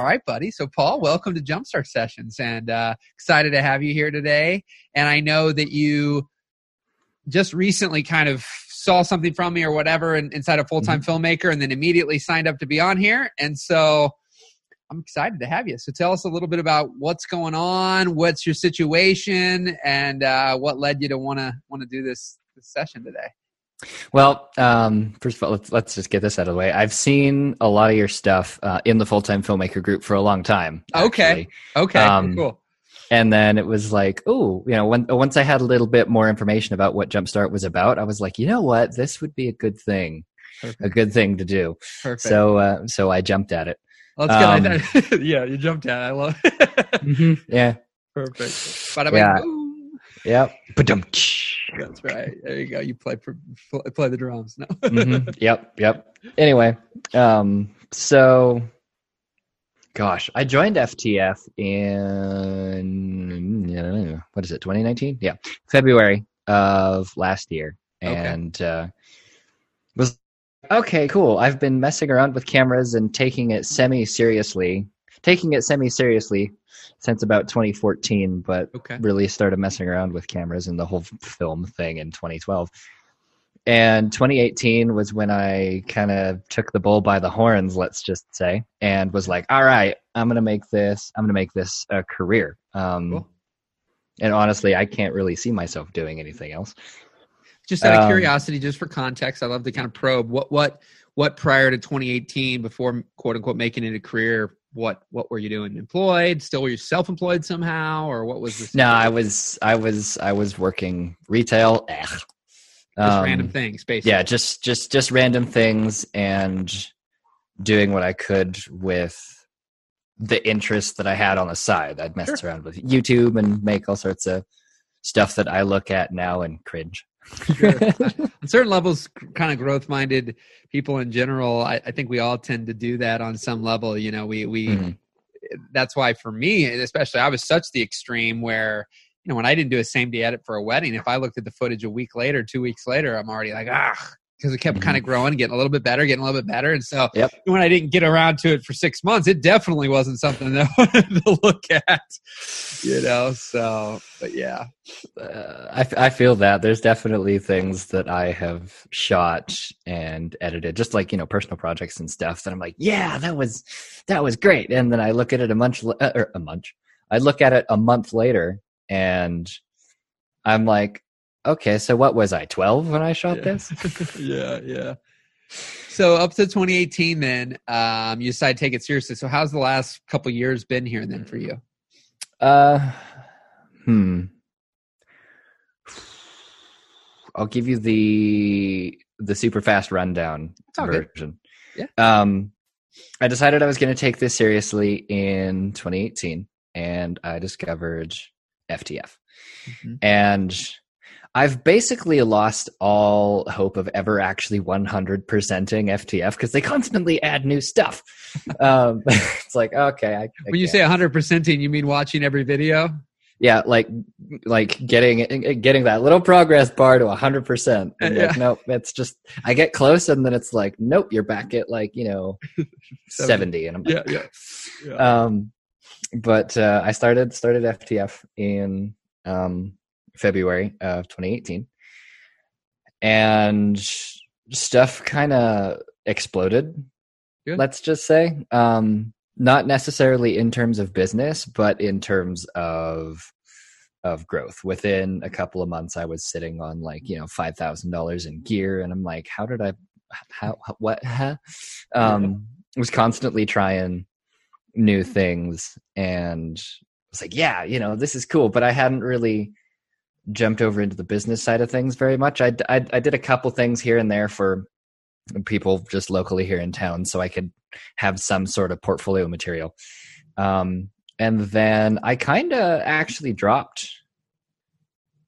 All right, buddy. So, Paul, welcome to Jumpstart Sessions, and uh, excited to have you here today. And I know that you just recently kind of saw something from me or whatever in, inside a full time mm-hmm. filmmaker, and then immediately signed up to be on here. And so, I'm excited to have you. So, tell us a little bit about what's going on, what's your situation, and uh, what led you to want to want to do this, this session today. Well, um, first of all, let's let's just get this out of the way. I've seen a lot of your stuff uh, in the full time filmmaker group for a long time. Actually. Okay. Okay. Um, cool. And then it was like, oh, you know, when, once I had a little bit more information about what Jumpstart was about, I was like, you know what, this would be a good thing, Perfect. a good thing to do. Perfect. So, uh, so I jumped at it. Let's um, yeah, you jumped at it. I love. It. mm-hmm, yeah. Perfect. Yeah. Yep. That's right. There you go. You play play the drums. No. mm-hmm. Yep. Yep. Anyway, um, so, gosh, I joined FTF in what is it? 2019? Yeah, February of last year, and okay. uh, was okay. Cool. I've been messing around with cameras and taking it semi seriously. Taking it semi seriously since about 2014, but okay. really started messing around with cameras and the whole film thing in 2012. And 2018 was when I kind of took the bull by the horns, let's just say, and was like, all right, I'm going to make this, I'm going to make this a career. Um, cool. And honestly, I can't really see myself doing anything else. Just out of um, curiosity, just for context, I love to kind of probe what, what, what prior to 2018, before quote unquote making it a career, what what were you doing? Employed? Still were you self-employed somehow or what was this no i was i was i was working retail. Just um, random things basically. yeah just just just random things and doing what i could with the interest that i had on the side. I'd mess sure. around with youtube and make all sorts of stuff that i look at now and cringe sure. on certain levels kind of growth minded people in general I, I, think we all tend to do that on some level you know we we mm-hmm. that's why for me especially i was such the extreme where you know when i didn't do a same day edit for a wedding if i looked at the footage a week later two weeks later i'm already like ah because it kept mm-hmm. kind of growing, getting a little bit better, getting a little bit better. And so yep. when I didn't get around to it for six months, it definitely wasn't something that I wanted to look at, you know? So, but yeah. Uh, I, I feel that there's definitely things that I have shot and edited, just like, you know, personal projects and stuff that I'm like, yeah, that was, that was great. And then I look at it a month, uh, or a month, I look at it a month later and I'm like, okay, so what was I, 12 when I shot yeah. this? yeah, yeah. So up to 2018, then um, you decided to take it seriously. So how's the last couple years been here then for you? Uh, hmm. I'll give you the the super fast rundown version. Good. Yeah. Um, I decided I was going to take this seriously in 2018, and I discovered FTF. Mm-hmm. And I've basically lost all hope of ever actually 100%ing FTF because they constantly add new stuff. um, it's like, okay. I, I when you say 100%ing, you mean watching every video? Yeah, like like getting getting that little progress bar to 100%. And yeah. like, nope, it's just I get close and then it's like, nope, you're back at like, you know, 70 and I'm like, yeah, yeah. yeah. Um but uh, I started started FTF in um February of 2018. And stuff kind of exploded, Good. let's just say. Um, not necessarily in terms of business, but in terms of of growth. Within a couple of months, I was sitting on like you know five thousand dollars in gear, and I'm like, how did I, how, what? Huh? Um, was constantly trying new things, and was like, yeah, you know, this is cool, but I hadn't really jumped over into the business side of things very much. I, I, I did a couple things here and there for people just locally here in town, so I could have some sort of portfolio material. Um, and then I kind of actually dropped.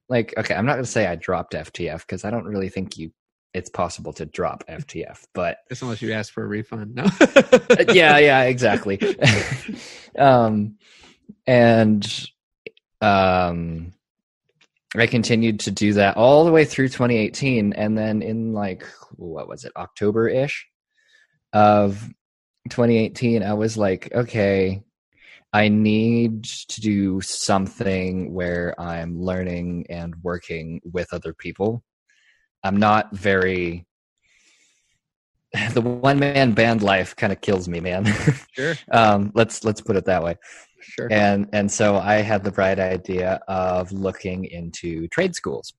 Like, okay, I'm not going to say I dropped FTF because I don't really think you it's possible to drop FTF, but just unless you ask for a refund. No. yeah, yeah, exactly. um, and um, I continued to do that all the way through 2018, and then in like what was it, October ish of 2018, I was like, okay, I need to do something where I'm learning and working with other people. I'm not very the one man band life kind of kills me, man. Sure. um, let's let's put it that way. Sure. And and so I had the bright idea of looking into trade schools.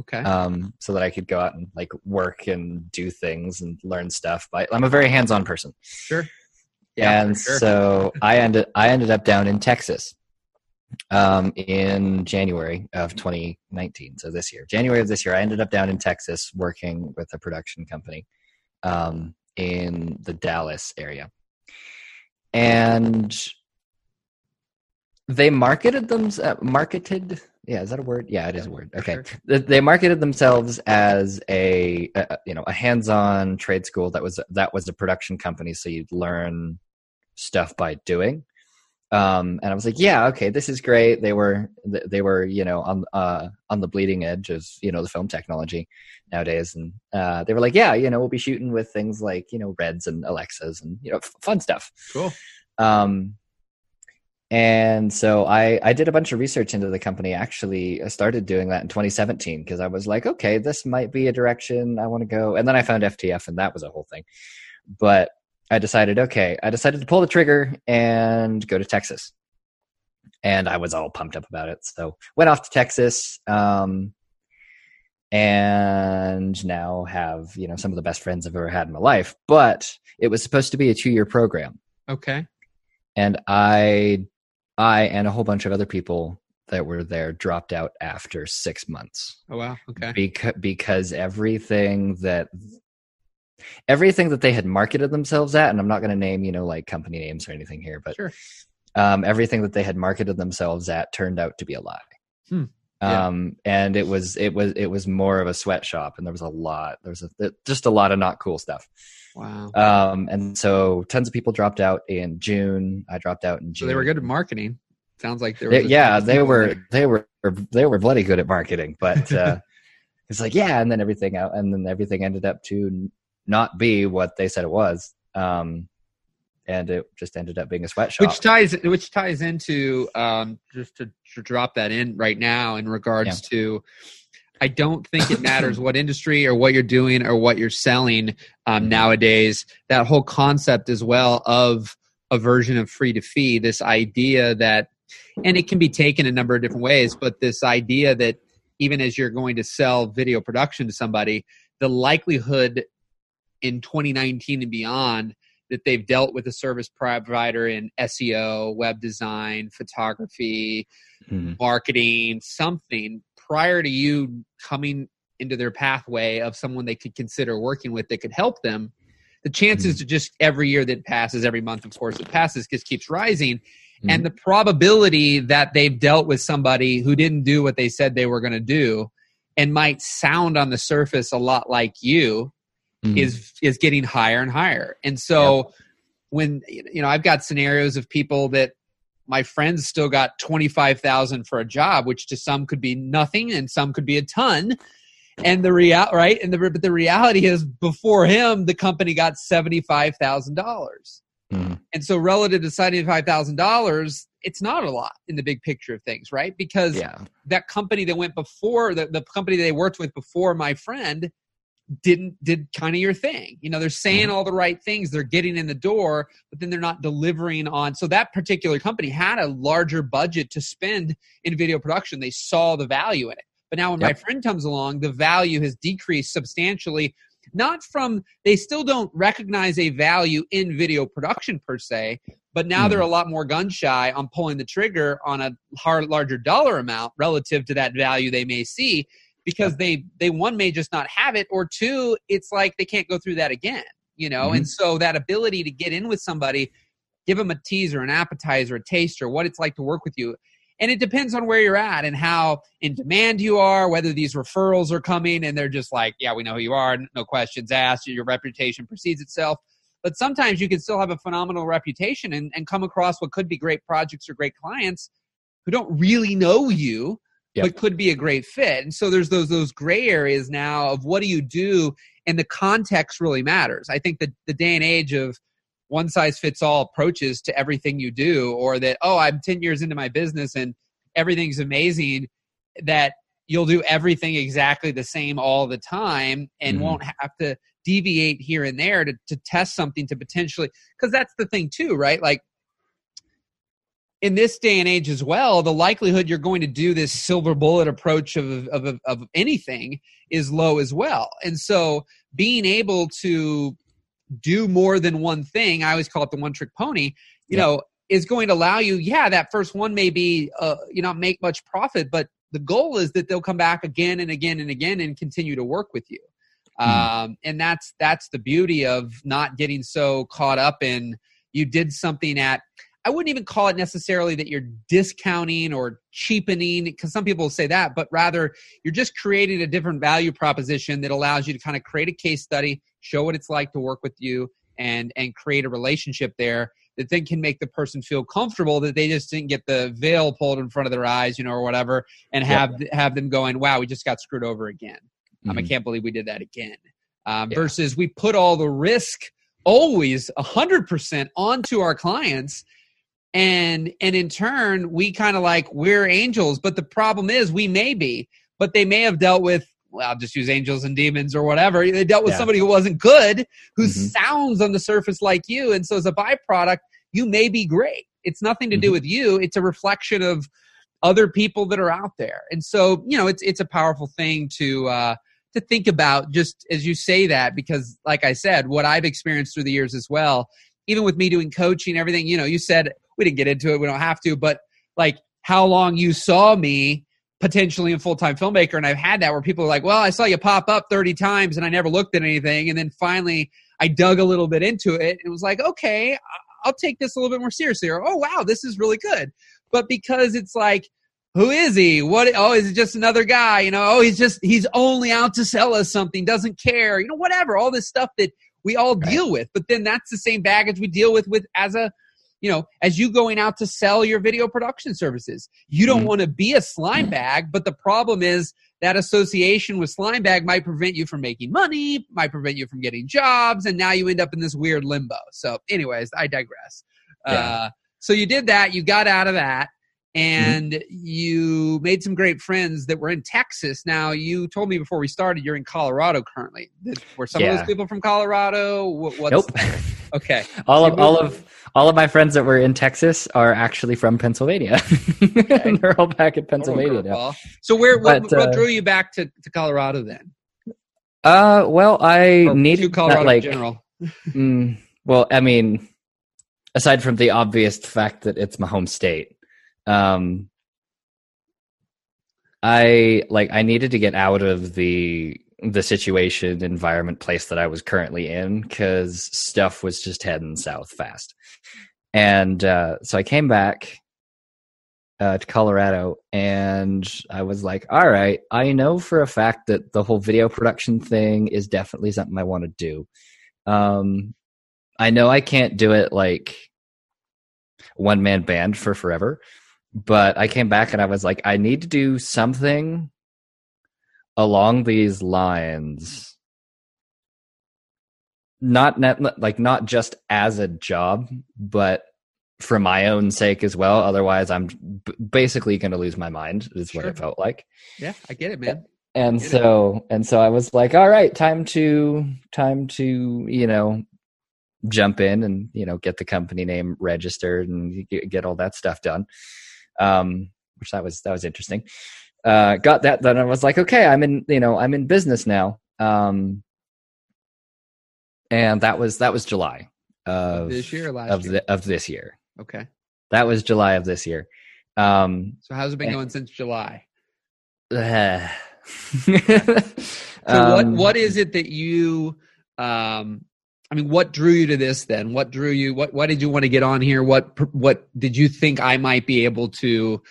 Okay. Um, so that I could go out and like work and do things and learn stuff. But I'm a very hands-on person. Sure. Yeah, and sure. so I ended I ended up down in Texas um, in January of 2019. So this year, January of this year, I ended up down in Texas working with a production company um, in the Dallas area, and they marketed them uh, marketed yeah is that a word yeah it is a word okay sure. they marketed themselves as a, a, you know a hands-on trade school that was that was a production company so you'd learn stuff by doing um, and I was like, yeah, okay, this is great. They were they were you know on uh, on the bleeding edge of you know the film technology nowadays, and uh, they were like, yeah, you know, we'll be shooting with things like you know Reds and Alexas and you know f- fun stuff. Cool. Um, and so I I did a bunch of research into the company. Actually, I started doing that in 2017 because I was like, okay, this might be a direction I want to go. And then I found FTF, and that was a whole thing. But I decided, okay, I decided to pull the trigger and go to Texas. And I was all pumped up about it. So went off to Texas, um, and now have you know some of the best friends I've ever had in my life. But it was supposed to be a two year program. Okay. And I, I and a whole bunch of other people that were there dropped out after six months. Oh wow! Okay. Because because everything that everything that they had marketed themselves at, and I'm not going to name, you know, like company names or anything here, but sure. um, everything that they had marketed themselves at turned out to be a lie. Hmm. Yeah. Um, and it was it was it was more of a sweatshop, and there was a lot. There was a, just a lot of not cool stuff. Wow. Um, and so tons of people dropped out in June. I dropped out in June. So they were good at marketing. Sounds like they, were. yeah, they were they were they were bloody good at marketing, but uh, it's like yeah, and then everything out, and then everything ended up to not be what they said it was. Um, and it just ended up being a sweatshop. Which ties which ties into um, just to, to, drop that in right now in regards yeah. to I don't think it matters what industry or what you're doing or what you're selling um, nowadays. That whole concept as well of a version of free to fee, this idea that, and it can be taken a number of different ways, but this idea that even as you're going to sell video production to somebody, the likelihood in 2019 and beyond that they've dealt with a service provider in SEO, web design, photography, mm-hmm. marketing, something prior to you coming into their pathway of someone they could consider working with that could help them. The chances mm-hmm. to just every year that passes, every month, of course, it passes, just keeps rising. Mm-hmm. And the probability that they've dealt with somebody who didn't do what they said they were going to do and might sound on the surface a lot like you mm-hmm. is is getting higher and higher. And so yep. when you know, I've got scenarios of people that my friends still got 25,000 for a job, which to some could be nothing and some could be a ton. And the real right, and the but the reality is, before him, the company got seventy five thousand dollars, mm-hmm. and so relative to seventy five thousand dollars, it's not a lot in the big picture of things, right? Because yeah. that company that went before the, the company they worked with before my friend didn't did kind of your thing you know they're saying mm-hmm. all the right things they're getting in the door but then they're not delivering on so that particular company had a larger budget to spend in video production they saw the value in it but now when yep. my friend comes along the value has decreased substantially not from they still don't recognize a value in video production per se but now mm. they're a lot more gun shy on pulling the trigger on a hard, larger dollar amount relative to that value they may see because they they one may just not have it or two it's like they can't go through that again you know? Mm-hmm. and so that ability to get in with somebody give them a teaser an appetizer a taster what it's like to work with you. And it depends on where you're at and how in demand you are whether these referrals are coming and they're just like yeah we know who you are no questions asked your reputation precedes itself. But sometimes you can still have a phenomenal reputation and, and come across what could be great projects or great clients who don't really know you yep. but could be a great fit. And so there's those those gray areas now of what do you do, and the context really matters. I think that the day and age of one size fits all approaches to everything you do or that oh i'm 10 years into my business and everything's amazing that you'll do everything exactly the same all the time and mm-hmm. won't have to deviate here and there to, to test something to potentially because that's the thing too right like in this day and age as well the likelihood you're going to do this silver bullet approach of, of, of anything is low as well and so being able to do more than one thing i always call it the one trick pony you yeah. know is going to allow you yeah that first one may be uh, you know make much profit but the goal is that they'll come back again and again and again and continue to work with you mm. um, and that's that's the beauty of not getting so caught up in you did something at i wouldn't even call it necessarily that you're discounting or cheapening because some people say that but rather you're just creating a different value proposition that allows you to kind of create a case study show what it's like to work with you and and create a relationship there that then can make the person feel comfortable that they just didn't get the veil pulled in front of their eyes, you know, or whatever, and have yep. have them going, "Wow, we just got screwed over again. Mm-hmm. Um, I mm-hmm. can't believe we did that again." Um, yeah. Versus we put all the risk always a hundred percent onto our clients, and and in turn we kind of like we're angels, but the problem is we may be, but they may have dealt with well, I'll just use angels and demons or whatever. They dealt with yeah. somebody who wasn't good, who mm-hmm. sounds on the surface like you. And so as a byproduct, you may be great. It's nothing to mm-hmm. do with you. It's a reflection of other people that are out there. And so, you know, it's it's a powerful thing to uh to think about just as you say that because like I said, what I've experienced through the years as well, even with me doing coaching, everything, you know, you said we didn't get into it, we don't have to, but like how long you saw me potentially a full-time filmmaker and i've had that where people are like well i saw you pop up 30 times and i never looked at anything and then finally i dug a little bit into it and was like okay i'll take this a little bit more seriously or oh wow this is really good. But because it's like who is he? What oh is it just another guy you know? Oh he's just he's only out to sell us something doesn't care you know whatever all this stuff that we all right. deal with but then that's the same baggage we deal with with as a you know, as you going out to sell your video production services. You don't mm-hmm. want to be a slime bag, but the problem is that association with slime bag might prevent you from making money, might prevent you from getting jobs, and now you end up in this weird limbo. So, anyways, I digress. Yeah. Uh, so you did that, you got out of that. And mm-hmm. you made some great friends that were in Texas. Now, you told me before we started you're in Colorado currently. Were some yeah. of those people from Colorado? What's nope. Okay. all of all of all of my friends that were in Texas are actually from Pennsylvania. Okay. They're all back in Pennsylvania now. So where what, but, what uh, drew you back to, to Colorado then? Uh, well, I or needed Colorado like, in general. mm, well, I mean, aside from the obvious fact that it's my home state, um, I like I needed to get out of the the situation, environment, place that I was currently in because stuff was just heading south fast. And uh, so I came back uh, to Colorado and I was like, all right, I know for a fact that the whole video production thing is definitely something I want to do. Um, I know I can't do it like one man band for forever, but I came back and I was like, I need to do something along these lines. Not net, like not just as a job but for my own sake as well. Otherwise i'm b- basically going to lose my mind is what it felt like. Yeah i get it man. and so it. and so i was like all right time to time to you know jump in and you know get the company name registered and get all that stuff done um which that was that was interesting uh, got that then I was like, okay, I'm in, you know, I'm in business now. Um, and that was that was July of this year last of year? The, of this year. Okay, that was July of this year. Um, so how's it been and, going since July? Uh, so um, what what is it that you um I mean, what drew you to this then? What drew you? What why did you want to get on here? What what did you think I might be able to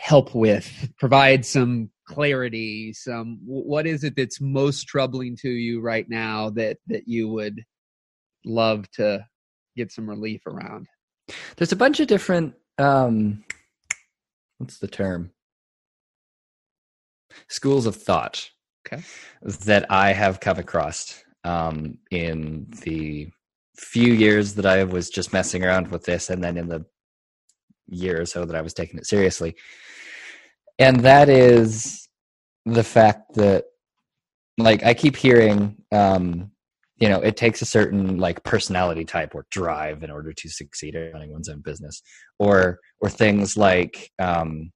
help with provide some clarity some what is it that's most troubling to you right now that that you would love to get some relief around there's a bunch of different um what's the term schools of thought okay that i have come across um in the few years that I was just messing around with this, and then in the year or so that I was taking it seriously. And that is the fact that, like, I keep hearing, um, you know, it takes a certain like personality type or drive in order to succeed at running one's own business, or or things like, um,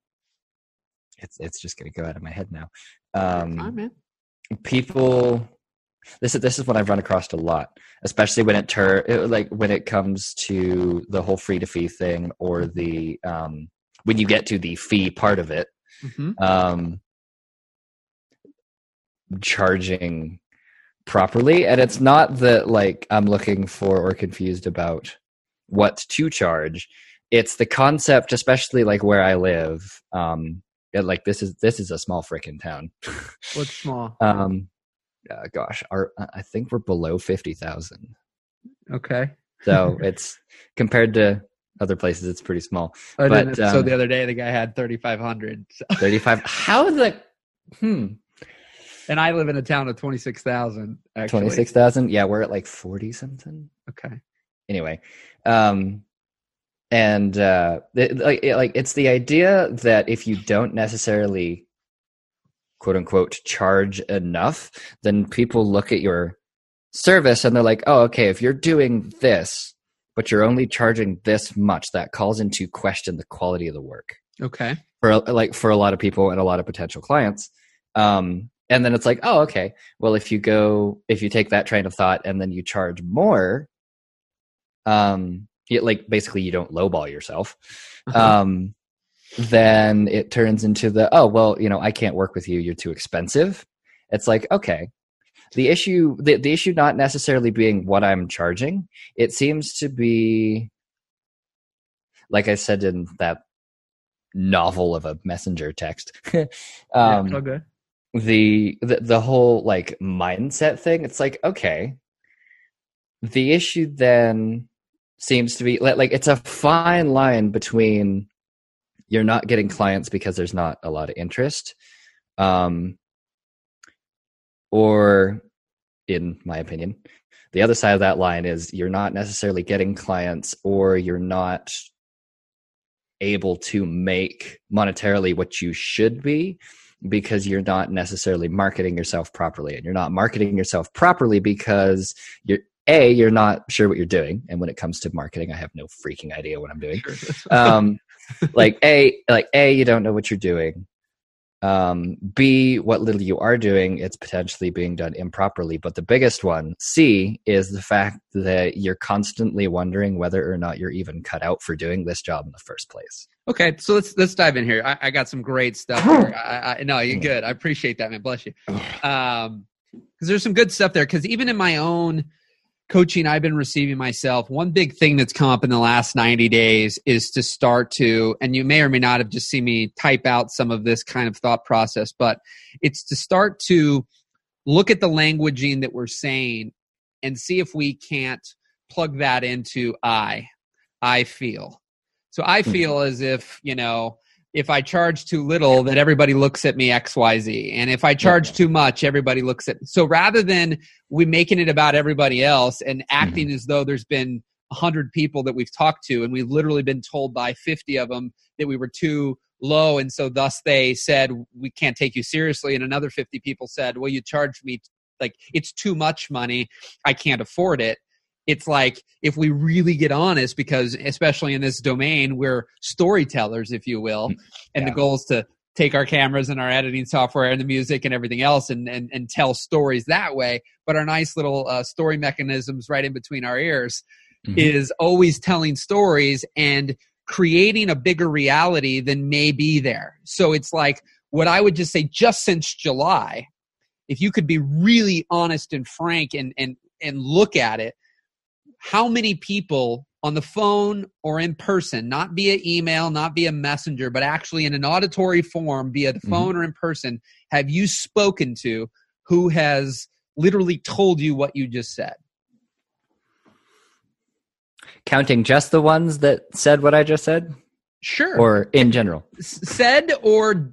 it's it's just gonna go out of my head now. Um, people this is this is what I've run across a lot, especially when it tur like when it comes to the whole free to fee thing or the um, when you get to the fee part of it, mm-hmm. um, charging properly, and it's not that like I'm looking for or confused about what to charge. It's the concept, especially like where I live. Um, like this is this is a small freaking town. What's small? um, uh, gosh, our I think we're below fifty thousand. Okay. so it's compared to other places, it's pretty small. Oh, but, um, so the other day, the guy had thirty five hundred. So. Thirty five. How the? Hmm. And I live in a town of twenty six thousand. Twenty six thousand. Yeah, we're at like forty something. Okay. Anyway, um, and uh, it, like it, like it's the idea that if you don't necessarily quote unquote charge enough, then people look at your service and they're like, oh, okay, if you're doing this, but you're only charging this much, that calls into question the quality of the work. Okay. For like for a lot of people and a lot of potential clients. Um, and then it's like, oh, okay. Well, if you go, if you take that train of thought and then you charge more, um, it, like basically you don't lowball yourself. Uh-huh. Um, then it turns into the oh well you know i can't work with you. You're too expensive. It's like okay. The issue the, the issue not necessarily being what i'm charging. It seems to be like i said in that novel of a messenger text um yeah, okay. the, the the whole like mindset thing. It's like okay. The issue then seems to be like it's a fine line between you're not getting clients because there's not a lot of interest um, or in my opinion the other side of that line is you're not necessarily getting clients or you're not able to make monetarily what you should be because you're not necessarily marketing yourself properly. And you're not marketing yourself properly because you're a you're not sure what you're doing. And when it comes to marketing i have no freaking idea what i'm doing. Um, like a like a you don't know what you're doing. Um, b what little you are doing it's potentially being done improperly. But the biggest one c is the fact that you're constantly wondering whether or not you're even cut out for doing this job in the first place. Okay so let's let's dive in here. I, I got some great stuff here. I, I, no you're good. I appreciate that man. Bless you. Um because there's some good stuff there. Because even in my own coaching I've been receiving myself, one big thing that's come up in the last 90 days is to start to, and you may or may not have just seen me type out some of this kind of thought process, but it's to start to look at the languaging that we're saying and see if we can't plug that into I. I feel. So I hmm. feel as if, you know, if I charge too little, that everybody looks at me XYZ. And if I charge too much, everybody looks at so rather than we making it about everybody else and acting mm-hmm. as though there's been hundred people that we've talked to and we've literally been told by 50 of them that we were too low and so thus they said we can't take you seriously and another 50 people said well you charged me like it's too much money i can't afford it it's like if we really get honest because especially in this domain we're storytellers if you will mm, and yeah. the goal is to take our cameras and our editing software and the music and everything else and and, and tell stories that way but our nice little uh, story mechanisms right in between our ears mm-hmm. is always telling stories and creating a bigger reality than may be there so it's like what i would just say just since july if you could be really honest and frank and and and look at it how many people on the phone or in person, not via email, not via messenger, but actually in an auditory form via the mm-hmm. phone or in person, have you spoken to who has literally told you what you just said? Counting just the ones that said what I just said? Sure. Or in general? Said or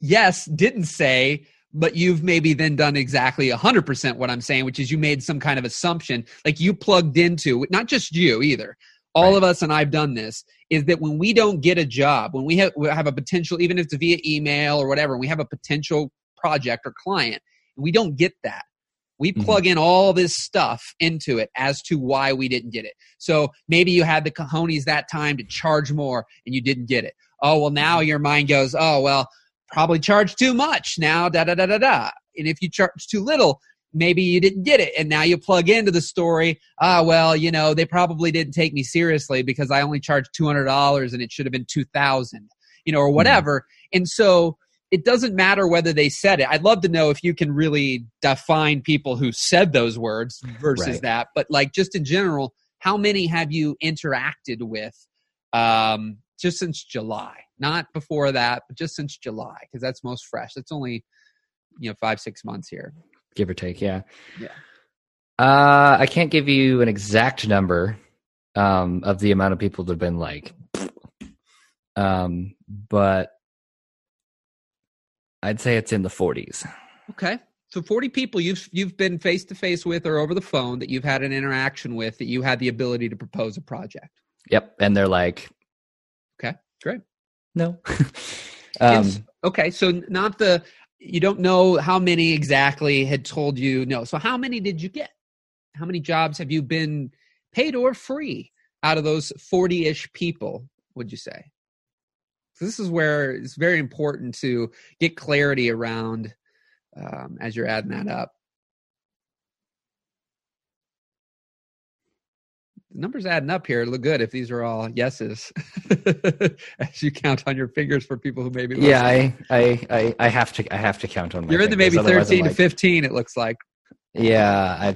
yes, didn't say, but you've maybe then done exactly 100% what I'm saying, which is you made some kind of assumption, like you plugged into, not just you either, all right. of us, and I've done this, is that when we don't get a job, when we have, we have a potential, even if it's via email or whatever, we have a potential project or client, we don't get that, we mm-hmm. plug in all this stuff into it as to why we didn't get it. So maybe you had the cojones that time to charge more and you didn't get it. Oh, well, now mm-hmm. your mind goes, oh, well, probably charge too much now, da da da da da. And if you charge too little, maybe you didn't get it. And now you plug into the story, ah, well, you know, they probably didn't take me seriously because I only charged $200 and it should have been 2000 you know, or mm-hmm. whatever. Mm-hmm. And so it doesn't matter whether they said it. I'd love to know if you can really define people who said those words versus right. that. But like just in general, how many have you interacted with um, just since July? Not before that, but just since July because that's most fresh. That's only you know five six months here, give or take. Yeah. Yeah. Uh, I can't give you an exact number um, of the amount of people that have been like, um, but I'd say it's in the 40s. Okay. So 40 people you've you've been face to face with or over the phone that you've had an interaction with that you had the ability to propose a project. Yep, and they're like Okay, great. No. um, okay, so not the you don't know how many exactly had told you no. So how many did you get? How many jobs have you been paid or free out of those 40-ish people, would you say? So this is where it's very important to get clarity around um, as you're adding that up. The numbers adding up here look good if these are all yeses as you count on your fingers for people who maybe yeah I, I, I i have to i have to count on my you're in the maybe 13 to 15 it looks like yeah i i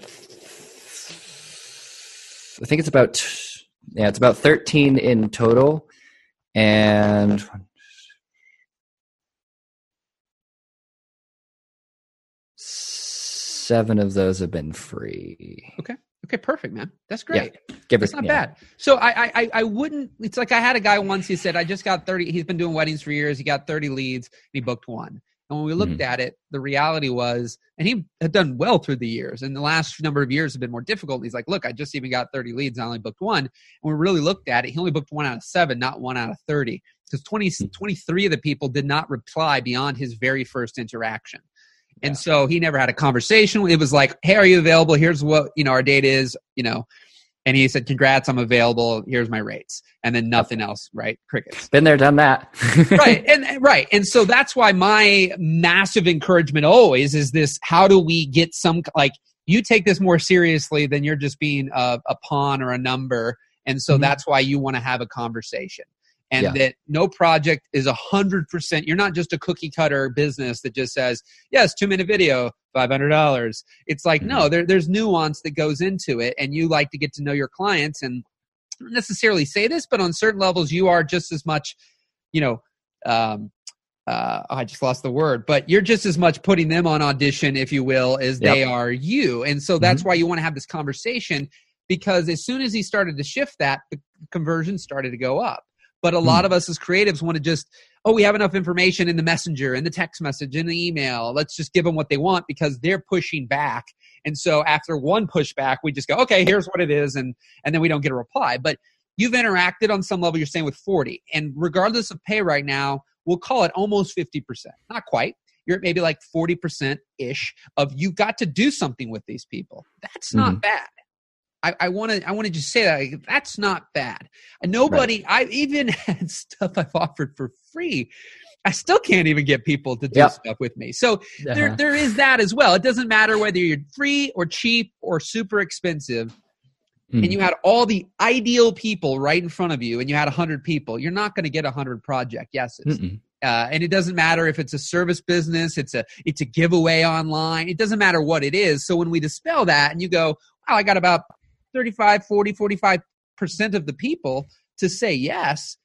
think it's about yeah it's about 13 in total and seven of those have been free. Okay. Okay, perfect, man. That's great. Yeah, give That's not yeah. bad. So I, I I wouldn't. It's like I had a guy once. He said I just got thirty. He's been doing weddings for years. He got thirty leads. And he booked one. And when we looked mm-hmm. at it, the reality was, and he had done well through the years. And the last number of years have been more difficult. He's like, look, I just even got 30 leads. I only booked one. And we really looked at it. He only booked one out of seven, not one out of 30. Because 20, mm-hmm. 23 of the people did not reply beyond his very first interaction. And so he never had a conversation. It was like, hey, are you available? Here's what, you know, our date is, you know. And he said, congrats, I'm available. Here's my rates. And then nothing else, right? Crickets. Been there, done that. right. And right. And so that's why my massive encouragement always is this how do we get some, like, you take this more seriously than you're just being a, a pawn or a number. And so mm-hmm. that's why you want to have a conversation and yeah. that no project is a hundred percent. You're not just a cookie cutter business that just says, yes, two minute video, five hundred dollars. It's like mm-hmm. no, there, there's nuance that goes into it, and you like to get to know your clients and necessarily say this, but on certain levels, you are just as much, you know. Um, uh, I just lost the word, but you're just as much putting them on audition, if you will, as yep. they are you. And so that's mm-hmm. why you want to have this conversation because as soon as he started to shift that, the conversion started to go up. But a lot hmm. of us as creatives want to just, oh, we have enough information in the messenger, in the text message, in the email. Let's just give them what they want because they're pushing back. And so after one pushback, we just go, okay, here's what it is, and and then we don't get a reply. But you've interacted on some level. You're saying with 40, and regardless of pay right now, we'll call it almost 50 percent. Not quite. You're at maybe like 40 percent ish of you got to do something with these people. That's not mm-hmm. bad. I want to I want to just say that like, that's not bad. Nobody, right. I even had stuff I've offered for free. I still can't even get people to do yep. stuff with me. So uh-huh. there there is that as well. It doesn't matter whether you're free or cheap or super expensive. Mm. And you had all the ideal people right in front of you, and you had a hundred people. You're not going to get a hundred project yeses. Uh, and it doesn't matter if it's a service business, it's a it's a giveaway online. It doesn't matter what it is. So when we dispel that, and you go, "Wow, I got about 35, 40, 45% of the people to say yes,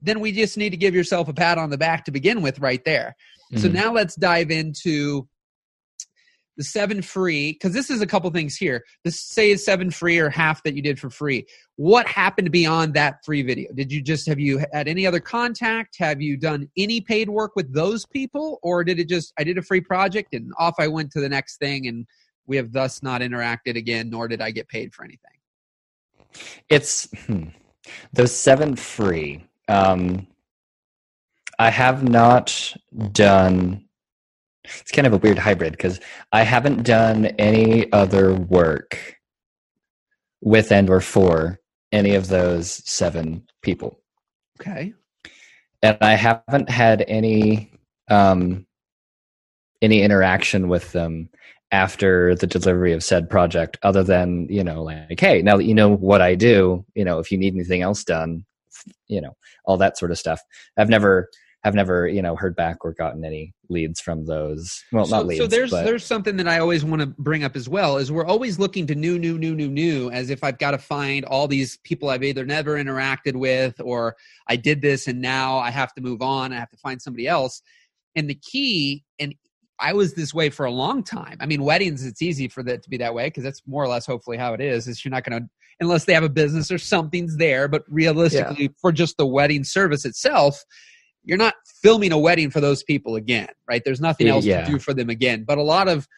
then we just need to give yourself a pat on the back to begin with right there. Mm-hmm. So now let's dive into the seven free because this is a couple things here this say is seven free or half that you did for free what happened beyond that free video did you just have you had any other contact have you done any paid work with those people or did it just i did a free project and off i went to the next thing and we have thus not interacted again nor did i get paid for anything it's hmm, those seven free um i have not done it's kind of a weird hybrid because I haven't done any other work with and or for any of those seven people. Okay. And I haven't had any um any interaction with them after the delivery of said project other than, you know, like, hey, now that you know what I do, you know, if you need anything else done, you know, all that sort of stuff. I've never have never you know heard back or gotten any leads from those well so, not leads so there's but. there's something that i always want to bring up as well is we're always looking to new new new new new as if i've got to find all these people i've either never interacted with or i did this and now i have to move on i have to find somebody else and the key and i was this way for a long time i mean weddings it's easy for that to be that way because that's more or less hopefully how it is is you're not going to unless they have a business or something's there but realistically yeah. for just the wedding service itself you're not filming a wedding for those people again, right? There's nothing else yeah. to do for them again. But a lot of,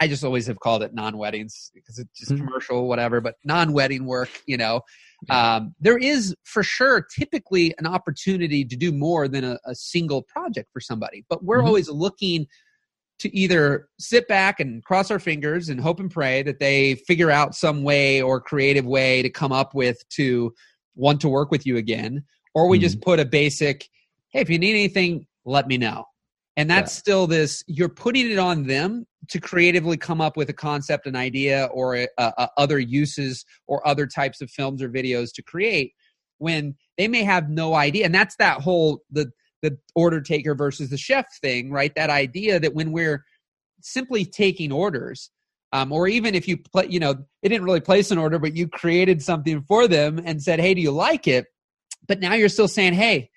I just always have called it non-weddings because it's just mm-hmm. commercial, whatever. But non-wedding work, you know, um, there is for sure typically an opportunity to do more than a, a single project for somebody. But we're mm-hmm. always looking to either sit back and cross our fingers and hope and pray that they figure out some way or creative way to come up with to want to work with you again, or we mm-hmm. just put a basic hey, if you need anything, let me know. And that's yeah. still this, you're putting it on them to creatively come up with a concept, an idea, or a, a, other uses or other types of films or videos to create when they may have no idea. And that's that whole, the, the order taker versus the chef thing, right? That idea that when we're simply taking orders, um, or even if you play, you know, they didn't really place an order, but you created something for them and said, "Hey, do you like it?" But now you're still saying, "Hey,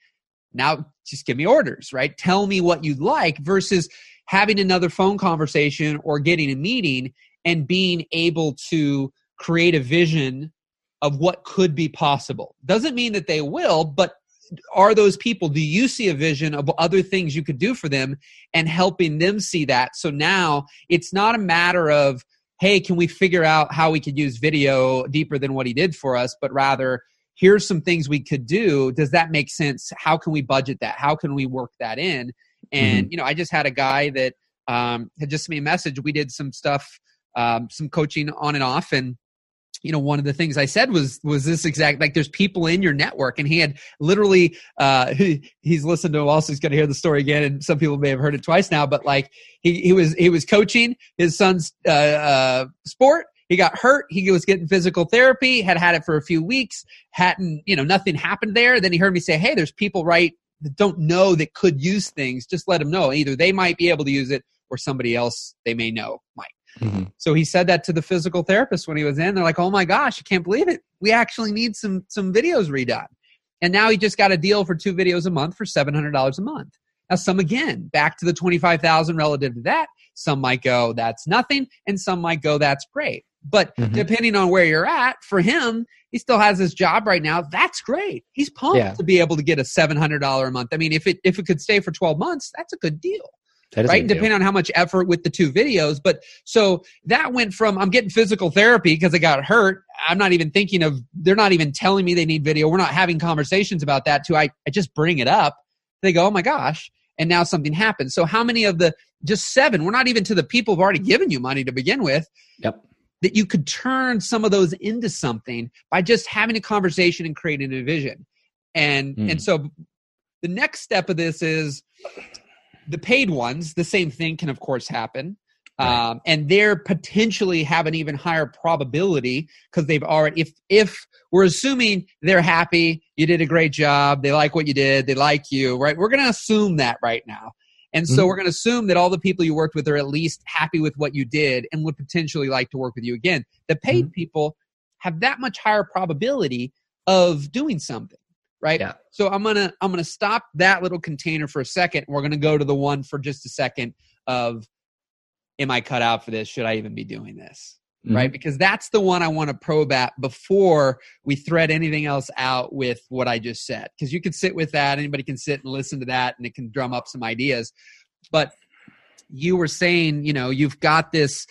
now just give me orders, right? Tell me what you'd like versus having another phone conversation or getting a meeting and being able to create a vision of what could be possible. Doesn't mean that they will, but are those people do you see a vision of other things you could do for them and helping them see that? So now it's not a matter of hey can we figure out how we could use video deeper than what he did for us but rather here's some things we could do. Does that make sense? How can we budget that? How can we work that in? And mm-hmm. you know i just had a guy that um, had just sent me a message. We did some stuff um, some coaching on and off and you know one of the things i said was was this exact like there's people in your network and he had literally uh he, he's listened to also he's going to hear the story again and some people may have heard it twice now but like he, he was he was coaching his son's uh, uh sport he got hurt. He was getting physical therapy, had had it for a few weeks, hadn't, you know, nothing happened there. Then he heard me say, Hey, there's people right that don't know that could use things. Just let them know. Either they might be able to use it or somebody else they may know might. Mm-hmm. So he said that to the physical therapist when he was in. They're like, "Oh my gosh, I can't believe it. We actually need some some videos redone." And now he just got a deal for two videos a month for seven hundred dollars a month. Now, some again back to the twenty five thousand relative to that. Some might go, "That's nothing," and some might go, "That's great." But mm-hmm. depending on where you're at, for him, he still has his job right now. That's great. He's pumped yeah. to be able to get a seven hundred dollar a month. I mean, if it if it could stay for twelve months, that's a good deal. Right? depending on how much effort with the two videos but so that went from i'm getting physical therapy because i got hurt. I'm not even thinking of they're not even telling me they need video. We're not having conversations about that to I, I just bring it up. They go oh my gosh. And now something happens. So how many of the just seven we're not even to the people who've already given you money to begin with yep. that you could turn some of those into something by just having a conversation and creating a vision. And mm. and so the next step of this is the paid ones, the same thing can of course happen. Right. Um, and they're potentially have an even higher probability because they've already if if we're assuming they're happy you did a great job they like what you did they like you right we're going to assume that right now and so mm-hmm. we're going to assume that all the people you worked with are at least happy with what you did and would potentially like to work with you again. The paid mm-hmm. people have that much higher probability of doing something, right? Yeah. So I'm going to I'm to stop that little container for a second. We're going to go to the one for just a second of am I cut out for this? Should I even be doing this? Mm-hmm. Right? Because that's the one I want to probe at before we thread anything else out with what I just said. Because you can sit with that, anybody can sit and listen to that, and it can drum up some ideas. But you were saying, you know, you've got this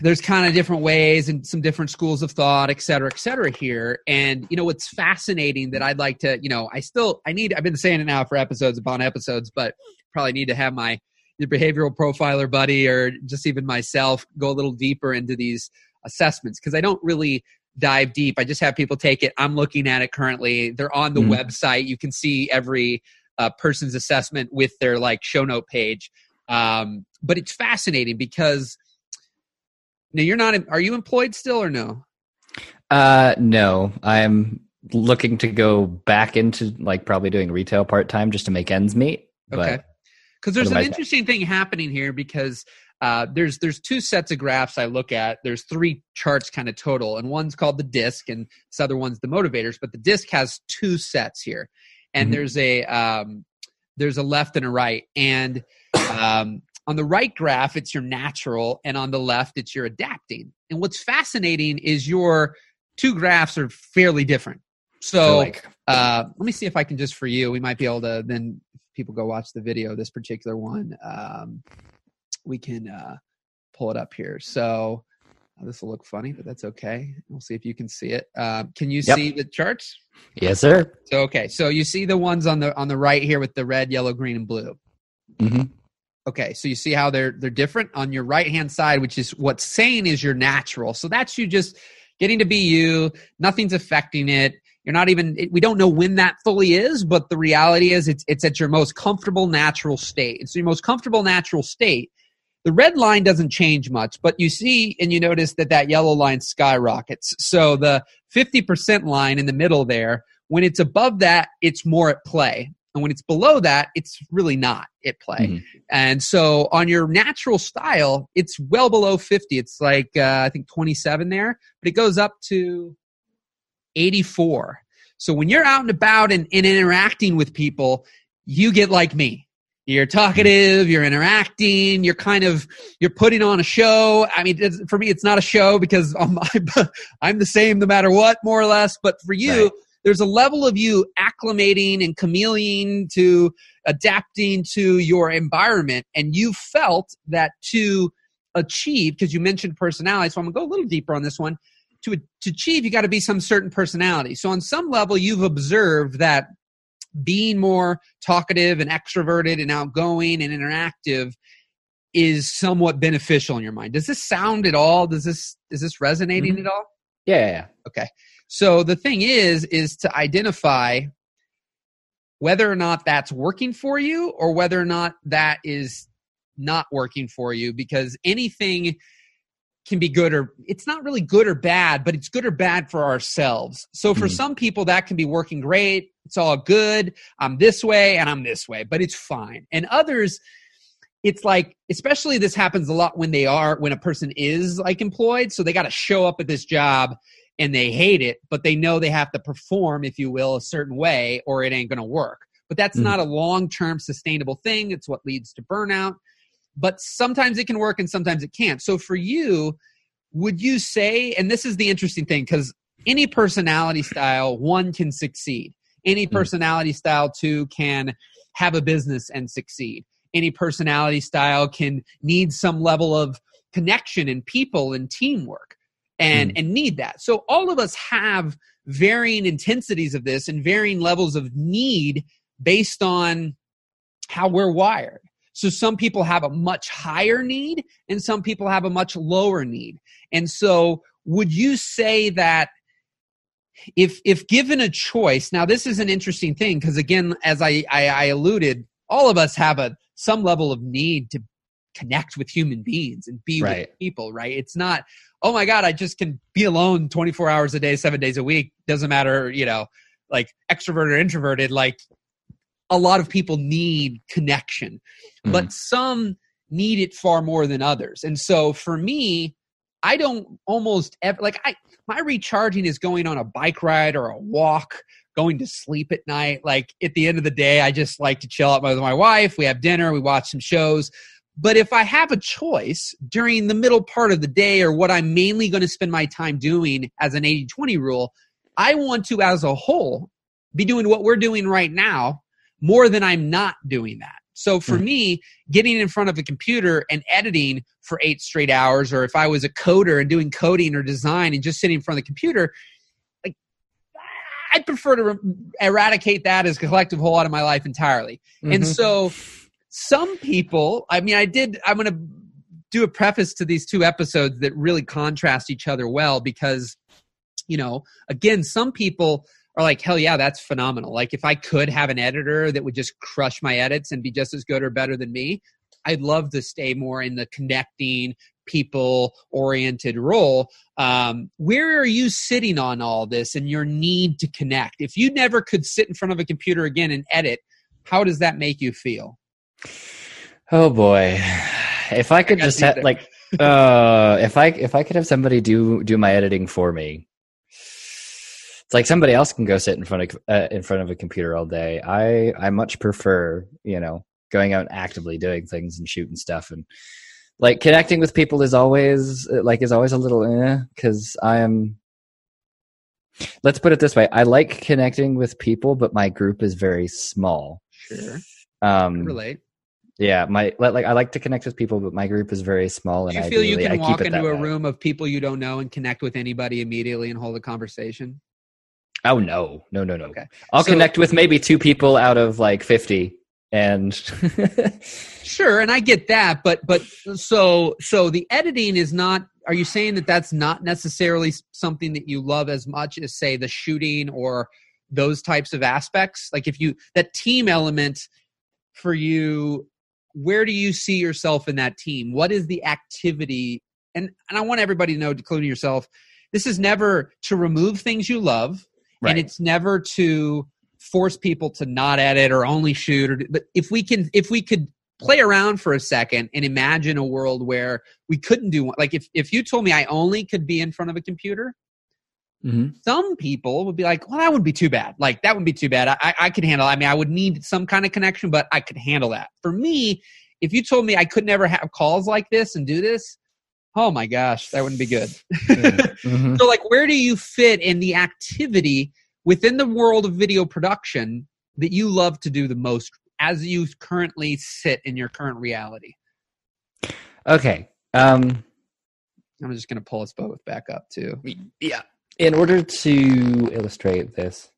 there's kind of different ways and some different schools of thought, et cetera, et cetera here. And, you know, what's fascinating that I'd like to, you know, I still, I need, I've been saying it now for episodes upon episodes, but probably need to have my behavioral profiler buddy or just even myself go a little deeper into these assessments because I don't really dive deep. I just have people take it. I'm looking at it currently. They're on the mm-hmm. website. You can see every uh, person's assessment with their like show note page. Um, but it's fascinating because now you're not. Are you employed still or no? Uh, no, I'm looking to go back into like probably doing retail part time just to make ends meet. Okay. Because there's an interesting thing happening here because uh, there's there's two sets of graphs I look at. There's three charts kind of total, and one's called the disc, and this other one's the motivators. But the disc has two sets here, and mm-hmm. there's a um, there's a left and a right, and um, on the right graph, it's your natural, and on the left, it's your adapting. And what's fascinating is your two graphs are fairly different. So like, uh, let me see if I can just for you, we might be able to then people go watch the video, this particular one, um, we can uh, pull it up here. So uh, this will look funny, but that's okay. We'll see if you can see it. Uh, can you yep. see the charts? Yes, sir. So okay, so you see the ones on the on the right here with the red, yellow, green, and blue. Mm-hmm. Okay, so you see how they're they're different on your right hand side, which is what's saying is your natural. So that's you just getting to be you. Nothing's affecting it. You're not even. We don't know when that fully is, but the reality is it's it's at your most comfortable natural state. It's your most comfortable natural state. The red line doesn't change much, but you see and you notice that that yellow line skyrockets. So the 50% line in the middle there, when it's above that, it's more at play. And when it's below that, it's really not at play. Mm-hmm. And so on your natural style, it's well below 50. It's like, uh, I think 27 there, but it goes up to 84. So when you're out and about and, and interacting with people, you get like me. You're talkative, you're interacting, you're kind of you're putting on a show. I mean, for me, it's not a show because I'm, I'm the same no matter what, more or less. But for you, right there's a level of you acclimating and chameleoning to adapting to your environment. And you felt that to achieve, because you mentioned personality, so I'm gonna go a little deeper on this one. To, to achieve, you got to be some certain personality. So, on some level, you've observed that being more talkative and extroverted and outgoing and interactive is somewhat beneficial in your mind. Does this sound at all? Does this is this resonating mm-hmm. at all? Yeah, yeah, yeah. Okay. So the thing is, is to identify whether or not that's working for you or whether or not that is not working for you because anything can be good or it's not really good or bad, but it's good or bad for ourselves. So for mm. some people that can be working great. It's all good. I'm this way and I'm this way, but it's fine. And others, it's like, especially this happens a lot when they are, when a person is like employed. So they got to show up at this job and they hate it, but they know they have to perform, if you will, a certain way or it ain't going to work. But that's mm not a long term sustainable thing. It's what leads to burnout. But sometimes it can work and sometimes it can't. So for you, would you say, and this is the interesting thing, because any personality style, one can succeed. Any mm personality style, two can have a business and succeed. Any personality style can need some level of connection and people and teamwork and mm. and need that. So all of us have varying intensities of this and varying levels of need based on how we're wired. So some people have a much higher need and some people have a much lower need. And so would you say that if if given a choice, now this is an interesting thing because again, as I, I, I alluded, all of us have a some level of need to connect with human beings and be right. with people, right? It's not, oh my God, I just can be alone 24 hours a day, seven days a week. Doesn't matter, you know, like extroverted or introverted. Like a lot of people need connection, mm. but some need it far more than others. And so for me, I don't almost ever like I my recharging is going on a bike ride or a walk, going to sleep at night. Like at the end of the day, I just like to chill out with my wife. We have dinner, we watch some shows. But if I have a choice during the middle part of the day or what I'm mainly going to spend my time doing as an 80 20 rule, I want to, as a whole, be doing what we're doing right now more than I'm not doing that. So for mm. me, getting in front of a computer and editing for eight straight hours, or if I was a coder and doing coding or design and just sitting in front of the computer, like I'd prefer to eradicate that as a collective whole out of my life entirely. Mm-hmm. And so some people, I mean, I did, I'm going to do a preface to these two episodes that really contrast each other well because, you know, again, some people are like, hell yeah, that's phenomenal. Like, if I could have an editor that would just crush my edits and be just as good or better than me, I'd love to stay more in the connecting, people oriented role. Um, where are you sitting on all this and your need to connect? If you never could sit in front of a computer again and edit, how does that make you feel? Oh boy. If I could I just have like uh if I if I could have somebody do do my editing for me. It's like somebody else can go sit in front of uh, in front of a computer all day. I I much prefer, you know, going out and actively doing things and shooting stuff and like connecting with people is always like is always a little eh cuz I am Let's put it this way. I like connecting with people, but my group is very small. Sure. Um relate yeah, my like I like to connect with people, but my group is very small. And Do you feel you can walk into a way. room of people you don't know and connect with anybody immediately and hold a conversation? Oh no, no, no, no. Okay. I'll so, connect with maybe two people out of like fifty, and sure, and I get that, but but so so the editing is not. Are you saying that that's not necessarily something that you love as much as say the shooting or those types of aspects? Like if you that team element for you where do you see yourself in that team? What is the activity? And and I want everybody to know, including yourself, this is never to remove things you love, right. and it's never to force people to not edit or only shoot. Or but if we can, if we could play around for a second and imagine a world where we couldn't do one, like if if you told me I only could be in front of a computer, Mm-hmm. Some people would be like, well, that wouldn't be too bad. Like, that wouldn't be too bad. I, I could handle I mean, I would need some kind of connection, but I could handle that. For me, if you told me I could never have calls like this and do this, oh my gosh, that wouldn't be good. Mm-hmm. so, like, where do you fit in the activity within the world of video production that you love to do the most as you currently sit in your current reality? Okay. Um, I'm just going to pull us both back up too. Yeah in order to illustrate this,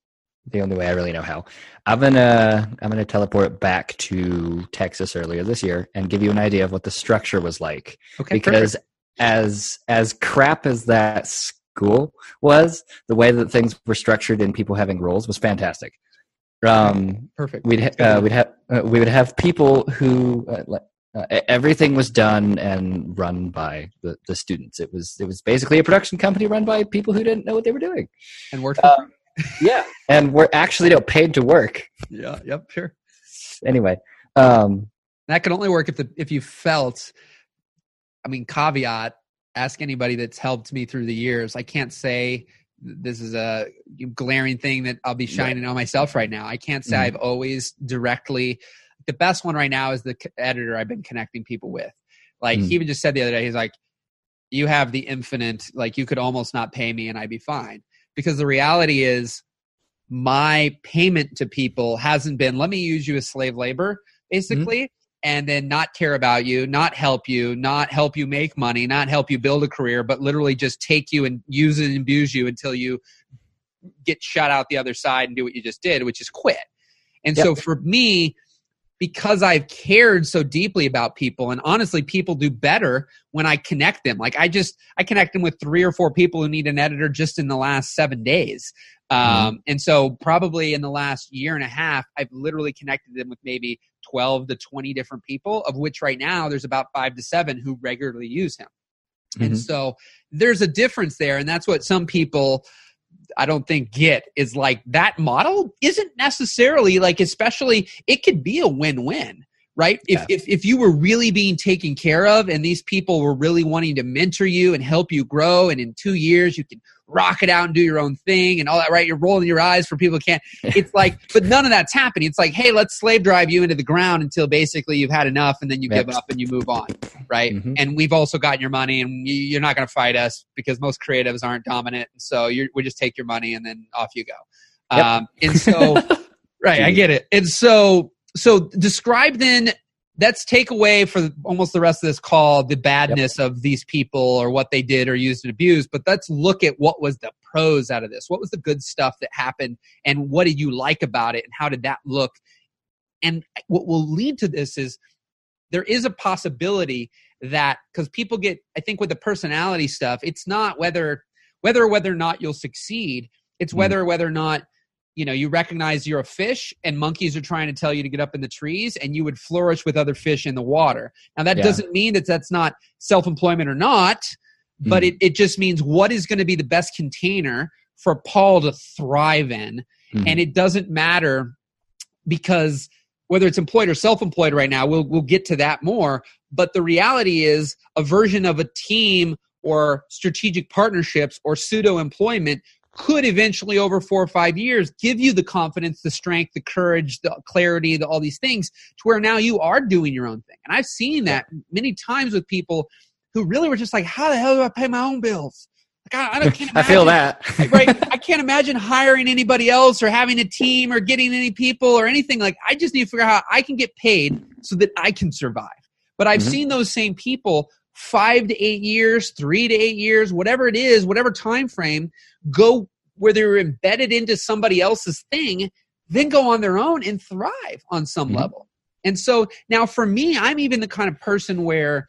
the only way I really know how, I'm gonna I'm gonna teleport back to Texas earlier this year and give you an idea of what the structure was like. Okay, because perfect. as as crap as that school was, the way that things were structured and people having roles was fantastic. Um, perfect. We'd ha- uh, we'd have uh, we would have people who uh, uh, everything was done and run by the, the students. It was it was basically a production company run by people who didn't know what they were doing and worked. Uh, yeah, and we're actually you know, paid to work. Yeah. Yep. Sure. Anyway, um, that can only work if the if you felt. I mean, caveat. Ask anybody that's helped me through the years. I can't say this is a glaring thing that I'll be shining right. on myself right now. I can't say mm-hmm. I've always directly the best one right now is the editor I've been connecting people with. Like mm. he even just said the other day, he's like, "You have the infinite. Like you could almost not pay me and I'd be fine." Because the reality is, my payment to people hasn't been, "Let me use you as slave labor," basically. Mm. And then not care about you, not help you, not help you make money, not help you build a career, but literally just take you and use and abuse you until you get shut out the other side and do what you just did, which is quit. And yep. so for me, because I've cared so deeply about people. And honestly, people do better when I connect them. Like I just, I connect them with three or four people who need an editor just in the last seven days. Mm-hmm. Um, and so probably in the last year and a half, I've literally connected them with maybe 12 to 20 different people, of which right now there's about five to seven who regularly use him. Mm-hmm. And so there's a difference there. And that's what some people, I don't think get is like that model isn't necessarily like, especially it could be a win win, right? Yeah. If, if if you were really being taken care of and these people were really wanting to mentor you and help you grow, and in two years you can rock it out and do your own thing and all that, right? You're rolling your eyes for people who can't. It's like, but none of that's happening. It's like, hey, let's slave drive you into the ground until basically you've had enough and then you give up and you move on, right? Mm-hmm. And we've also gotten your money and you're not going to fight us because most creatives aren't dominant. So we just take your money and then off you go. Yep. Um, and so, right, I get it. And so, so describe then let's take away for almost the rest of this call the badness yep. of these people or what they did or used and abused but let's look at what was the pros out of this what was the good stuff that happened and what did you like about it and how did that look and what will lead to this is there is a possibility that because people get i think with the personality stuff it's not whether whether or whether or not you'll succeed it's mm. whether or whether or not you know you recognize you're a fish and monkeys are trying to tell you to get up in the trees and you would flourish with other fish in the water now that yeah. doesn't mean that that's not self-employment or not but mm. it, it just means what is going to be the best container for paul to thrive in mm. and it doesn't matter because whether it's employed or self-employed right now we'll, we'll get to that more but the reality is a version of a team or strategic partnerships or pseudo employment could eventually over four or five years give you the confidence the strength the courage the clarity the, all these things to where now you are doing your own thing. And i've seen that many times with people who really were just like how the hell do i pay my own bills? Like i, I can't imagine, i feel that. Right i can't imagine hiring anybody else or having a team or getting any people or anything. Like i just need to figure out how i can get paid so that i can survive. But i've mm-hmm. seen those same people five to eight years, three to eight years, whatever it is, whatever time frame, go where they're embedded into somebody else's thing, then go on their own and thrive on some mm-hmm. level. And so now for me, I'm even the kind of person where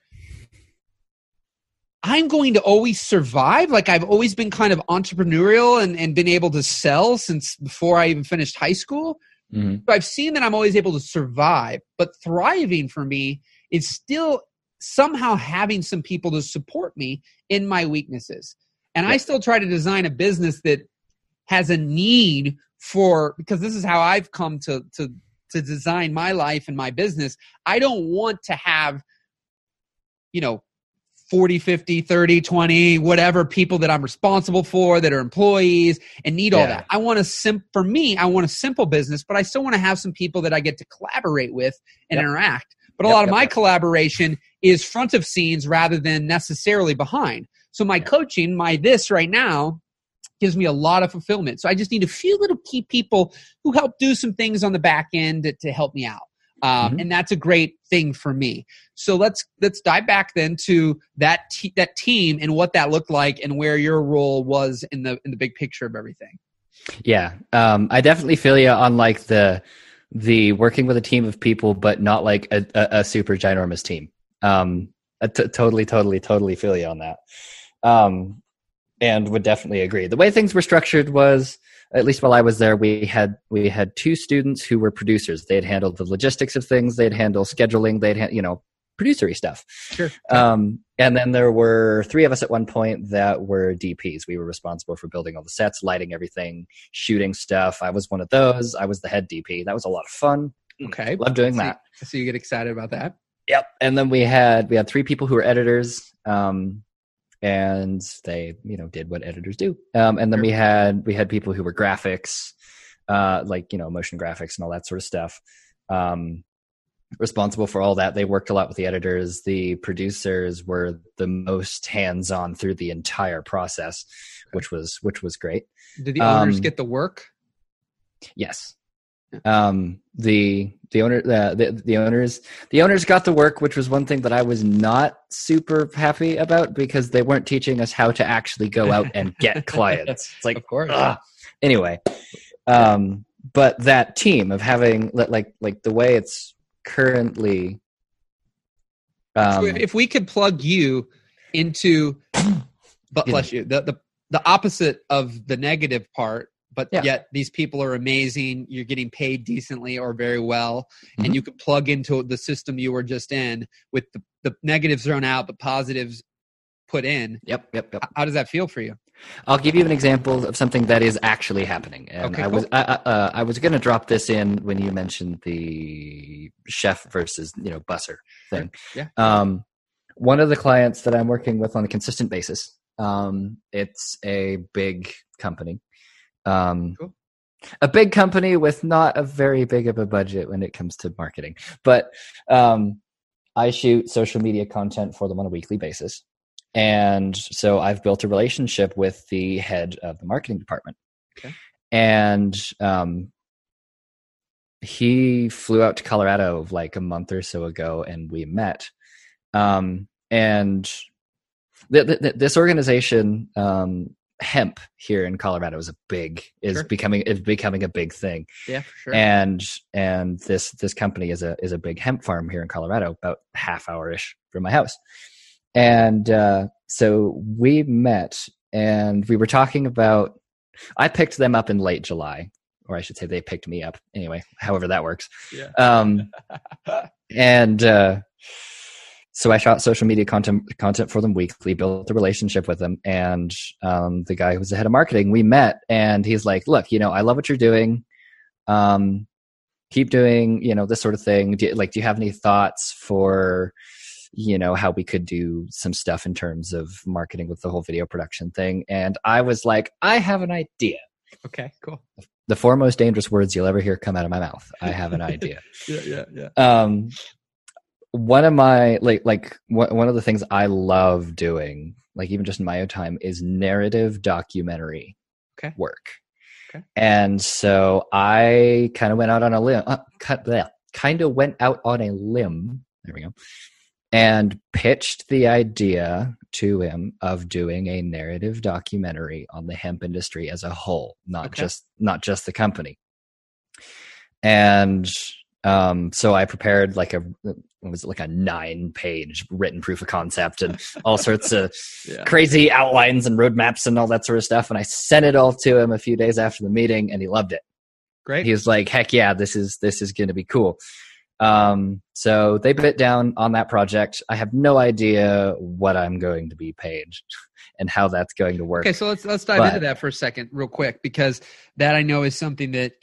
I'm going to always survive. Like I've always been kind of entrepreneurial and, and been able to sell since before I even finished high school. Mm-hmm. So I've seen that I'm always able to survive, but thriving for me is still somehow having some people to support me in my weaknesses. And I still try to design a business that has a need for because this is how I've come to to to design my life and my business. I don't want to have you know 40 50 30 20 whatever people that i'm responsible for that are employees and need yeah. all that i want a sim for me i want a simple business but i still want to have some people that i get to collaborate with and yep. interact but a yep, lot of yep, my collaboration is front of scenes rather than necessarily behind. So my coaching, my this right now, gives me a lot of fulfillment. So I just need a few little key people who help do some things on the back end to, to help me out. Um, mm-hmm. and that's a great thing for me. So let's let's dive back then to that te- that team and what that looked like and where your role was in the in the big picture of everything. Yeah, um, I definitely feel you on like the the working with a team of people, but not like a, a, a super ginormous team. Um, I t- totally, totally, totally feel you on that. Um, and would definitely agree. The way things were structured was, at least while I was there, we had we had two students who were producers. They'd handle the logistics of things. They'd handle scheduling. They'd ha- you know producery stuff. Sure. Um, and then there were three of us at one point that were DPs. We were responsible for building all the sets, lighting everything, shooting stuff. I was one of those. I was the head DP. That was a lot of fun. Okay. Love doing so that. so you get excited about that? Yep. And then we had we had three people who were editors. Um, and they, you know, did what editors do. Um, and then we had we had people who were graphics, uh, like you know, motion graphics and all that sort of stuff. Um, responsible for all that. They worked a lot with the editors. The producers were the most hands on through the entire process, which was which was great. Did the owners um, get the work? Yes. Um, the the owner the, the, the owners the owners got the work, which was one thing that I was not super happy about because they weren't teaching us how to actually go out and get clients. It's like, of course. Ugh. Anyway, um, but that team of having like like the way it's currently um, so if, if, we could plug you into but bless you the, the the opposite of the negative part but yeah. yet these people are amazing you're getting paid decently or very well mm-hmm. and you could plug into the system you were just in with the, the negatives thrown out but positives put in. Yep, yep, yep. How does that feel for you? I'll give you an example of something that is actually happening. And okay, I cool. was I, uh, I was going to drop this in when you mentioned the chef versus you know busser thing. Yeah. Um, one of the clients that I'm working with on a consistent basis. Um, it's a big company. Um, cool. A big company with not a very big of a budget when it comes to marketing, but um, I shoot social media content for them on a weekly basis. And so I've built a relationship with the head of the marketing department. Okay. And um, he flew out to Colorado like a month or so ago and we met. Um, and th- th- this organization, um, hemp here in Colorado is a big is Sure. becoming is becoming a big thing Yeah, sure. and and this this company is a is a big hemp farm here in Colorado, about half hour ish from my house. And uh, so we met, and we were talking about. I picked them up in late July, or I should say, they picked me up. Anyway, however that works. Yeah. Um, and uh, so I shot social media content content for them weekly, built a relationship with them, and um, the guy who was the head of marketing, we met, and he's like, "Look, you know, I love what you're doing. Um, keep doing, you know, this sort of thing. Do you, like, do you have any thoughts for?" you know how we could do some stuff in terms of marketing with the whole video production thing and i was like i have an idea okay, cool. the four most dangerous words you'll ever hear come out of my mouth i have an idea Yeah, yeah, yeah. um one of my like like one one of the things i love doing like even just in my own time is narrative documentary Okay. work Okay. and so i kind of went out on a limb uh, kind of went out on a limb there we go and pitched the idea to him of doing a narrative documentary on the hemp industry as a whole not Okay. just not just the company and um, so I prepared like a what was it, like a nine page written proof of concept and all sorts of Yeah. crazy outlines and roadmaps and all that sort of stuff. And I sent it all to him a few days after the meeting, and he loved it. Great. He was like, "Heck yeah, this is this is going to be cool." Um, so they bit down on that project. I have no idea what I'm going to be paid and how that's going to work. Okay, so let's let's dive But- into that for a second, real quick, because that I know is something that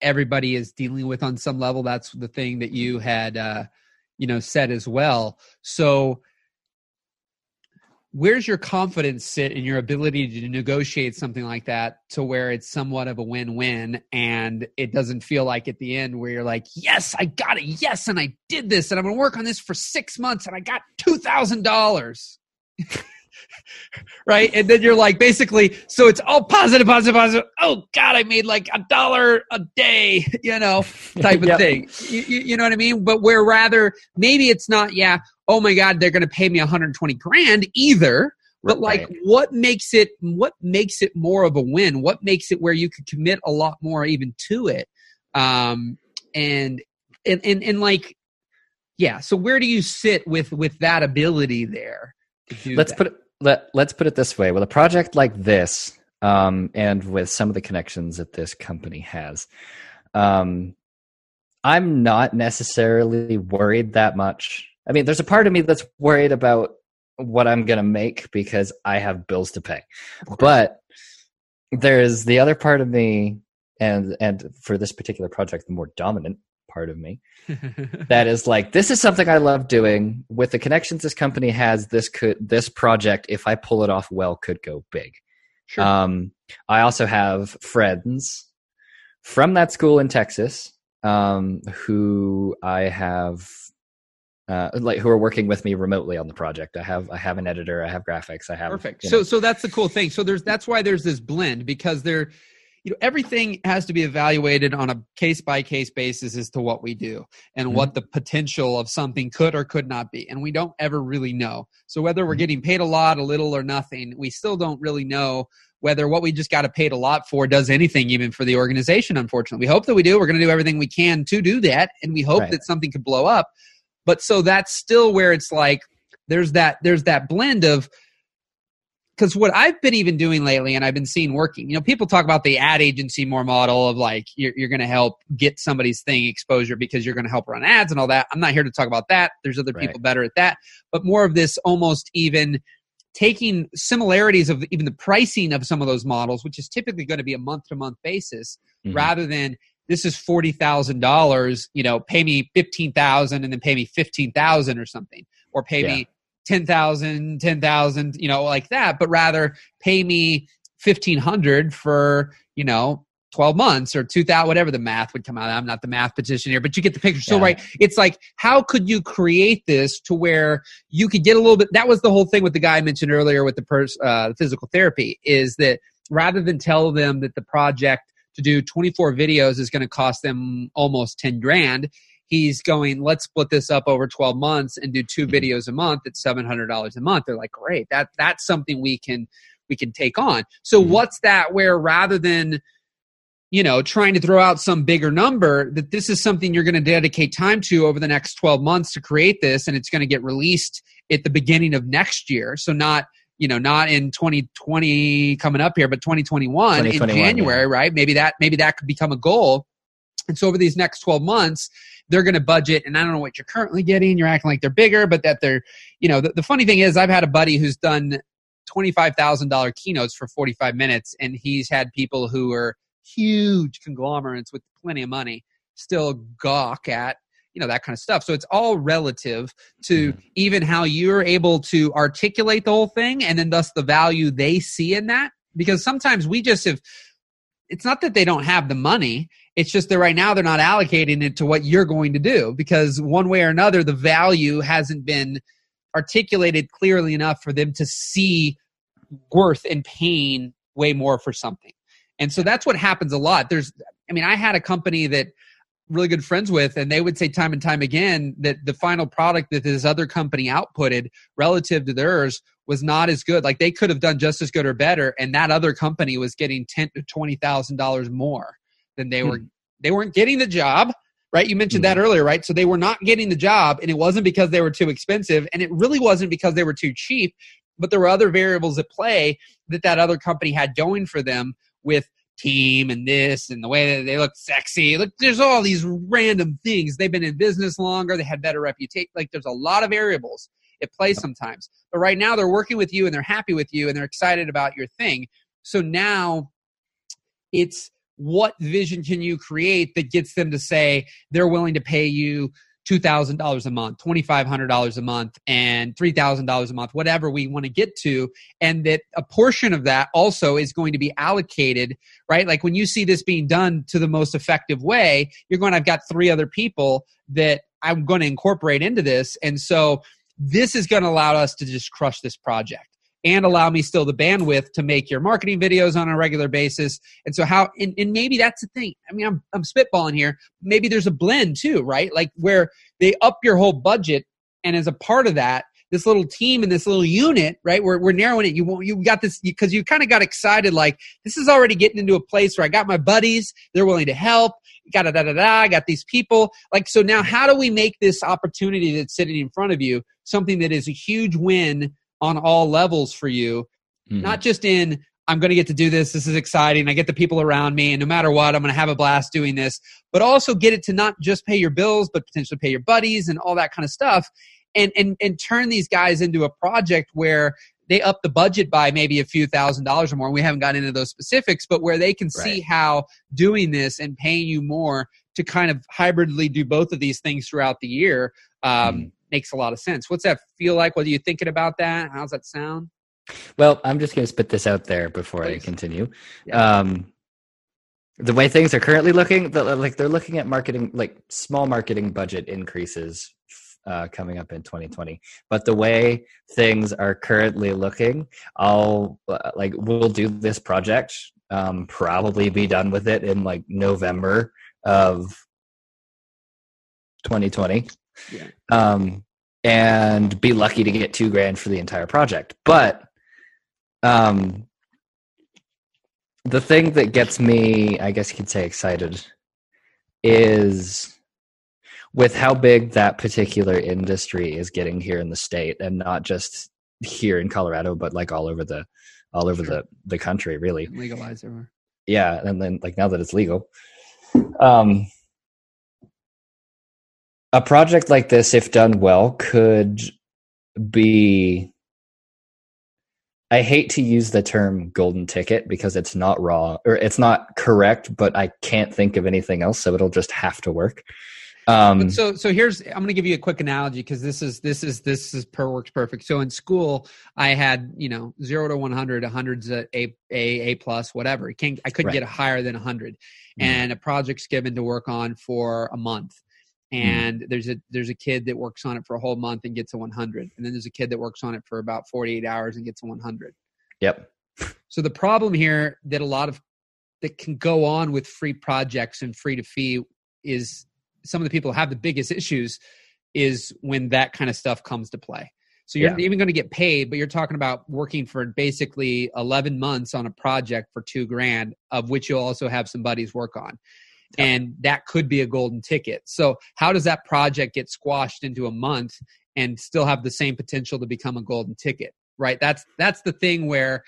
everybody is dealing with on some level. That's the thing that you had, uh, you know, said as well. So, where's your confidence sit in your ability to negotiate something like that to where it's somewhat of a win-win, and it doesn't feel like at the end where you're like, "Yes, I got it. Yes, and I did this, and I'm to work on this for six months, and I got two thousand dollars." right? And then you're like, basically, so it's all positive, positive, positive. Oh God, I made like a dollar a day, you know, type of Yep. thing. You, you, know what I mean? But where rather, maybe it's not, yeah, oh my God, they're going to pay me 120 grand either. But like, what makes it, what makes it more of a win? What makes it where you could commit a lot more even to it? Um, and, and, and, and like, yeah. So where do you sit with, with that ability there? Let's that? put it let, let's put it this way. With a project like this um, and with some of the connections that this company has um, i'm not necessarily worried that much. I mean there's a part of me that's worried about what i'm going to make because i have bills to pay. But there's the other part of me and and for this particular project the more dominant part of me that is like this is something I love doing with the connections this company has. This could this project, if I pull it off well, could go big. sure. Um, I also have friends from that school in Texas um, who I have uh, like who are working with me remotely on the project. I have I have an editor. I have graphics. I have Perfect. So know- so that's the cool thing. So there's that's why there's this blend because there you know everything has to be evaluated on a case by case basis as to what we do and Mhm. what the potential of something could or could not be and we don't ever really know. So whether we're Mhm. getting paid a lot, a little or nothing, we still don't really know whether what we just got paid a lot for does anything even for the organization unfortunately. We hope that we do. We're going to do everything we can to do that and we hope Right. that something could blow up. But so that's still where it's like there's that there's that blend of because what I've been even doing lately, and I've been seeing working, you know, people talk about the ad agency more model of like you're, you're going to help get somebody's thing exposure because you're going to help run ads and all that. I'm not here to talk about that. There's other Right. people better at that, but more of this almost even taking similarities of even the pricing of some of those models, which is typically going to be a month to month basis, mm-hmm. rather than this is forty thousand dollars, you know, pay me fifteen thousand and then pay me fifteen thousand or something, or pay yeah. me 10,000, 10,000, you know, like that, but rather pay me 1500 for, you know, 12 months or 2000 whatever the math would come out i'm not the math petition here but you get the picture. So right it's like how could you create this to where you could get a little bit that was the whole thing with the guy i mentioned earlier with the pers- uh, physical therapy is that rather than tell them that the project to do 24 videos is going to cost them almost 10 grand he's going let's split this up over 12 months and do two mm-hmm. videos a month at $700 a month they're like great that that's something we can we can take on so mm-hmm. what's that where rather than you know trying to throw out some bigger number that this is something you're going to dedicate time to over the next 12 months to create this and it's going to get released at the beginning of next year so not you know not in 2020 coming up here but 2021, 2021 in january yeah. right maybe that maybe that could become a goal and so over these next 12 months they're going to budget and i don't know what you're currently getting you're acting like they're bigger but that they're you know the, the funny thing is i've had a buddy who's done $25000 keynotes for 45 minutes and he's had people who are huge conglomerates with plenty of money still gawk at you know that kind of stuff so it's all relative to mm-hmm. even how you're able to articulate the whole thing and then thus the value they see in that because sometimes we just have it's not that they don't have the money it's just that right now they're not allocating it to what you're going to do because one way or another the value hasn't been articulated clearly enough for them to see worth and pain way more for something and so that's what happens a lot. There's, I mean, I had a company that really good friends with, and they would say time and time again that the final product that this other company outputted relative to theirs was not as good. Like they could have done just as good or better, and that other company was getting ten to twenty thousand dollars more than they were. Hmm. They weren't getting the job, right? You mentioned that hmm. earlier, right? So they were not getting the job, and it wasn't because they were too expensive, and it really wasn't because they were too cheap. But there were other variables at play that that other company had going for them with team and this and the way that they look sexy. Look, there's all these random things. They've been in business longer. They had better reputation. Like there's a lot of variables at play sometimes. But right now they're working with you and they're happy with you and they're excited about your thing. So now it's what vision can you create that gets them to say they're willing to pay you $2,000 a month, $2,500 a month, and $3,000 a month, whatever we want to get to. And that a portion of that also is going to be allocated, right? Like when you see this being done to the most effective way, you're going, I've got three other people that I'm going to incorporate into this. And so this is going to allow us to just crush this project and allow me still the bandwidth to make your marketing videos on a regular basis. And so how and, and maybe that's the thing. I mean, I'm I'm spitballing here. Maybe there's a blend too, right? Like where they up your whole budget and as a part of that, this little team and this little unit, right? We're, we're narrowing it. You won't, you got this because you kind of got excited. Like this is already getting into a place where I got my buddies. They're willing to help. Got da da da da. I got these people. Like so now, how do we make this opportunity that's sitting in front of you something that is a huge win on all levels for you, mm-hmm. not just in I'm going to get to do this. This is exciting. I get the people around me, and no matter what, I'm going to have a blast doing this. But also get it to not just pay your bills, but potentially pay your buddies and all that kind of stuff, and and and turn these guys into a project where they up the budget by maybe a few thousand dollars or more. We haven't gotten into those specifics, but where they can right. see how doing this and paying you more to kind of hybridly do both of these things throughout the year um, mm makes a lot of sense. What's that feel like? What are you thinking about that? How's that sound? Well, I'm just going to spit this out there before Please. I continue. Yeah. Um, the way things are currently looking, like they're looking at marketing, like small marketing budget increases uh, coming up in 2020. But the way things are currently looking, I'll uh, like we'll do this project, um, probably be done with it in like November of 2020 yeah. um, and be lucky to get two grand for the entire project. But um, the thing that gets me, I guess you could say, excited is with how big that particular industry is getting here in the state, and not just here in Colorado, but like all over the all over sure. the the country, really legalize everywhere. Yeah, and then like now that it's legal, um, a project like this, if done well, could be I hate to use the term golden ticket because it's not raw or it's not correct, but I can't think of anything else, so it'll just have to work. Um, so so here's I'm going to give you a quick analogy because this is this is this is per works perfect. So in school, I had you know zero to 100, 100's a a a, a plus, whatever. Can't I couldn't right. get higher than 100, mm-hmm. and a project's given to work on for a month. Mm-hmm. And mm-hmm. there's a there's a kid that works on it for a whole month and gets a 100, and then there's a kid that works on it for about 48 hours and gets a 100. Yep. So the problem here that a lot of that can go on with free projects and free to fee is some of the people have the biggest issues is when that kind of stuff comes to play. So you're yeah. even going to get paid, but you're talking about working for basically 11 months on a project for two grand, of which you'll also have some buddies work on. Yeah. And that could be a golden ticket. So how does that project get squashed into a month and still have the same potential to become a golden ticket? Right. That's that's the thing where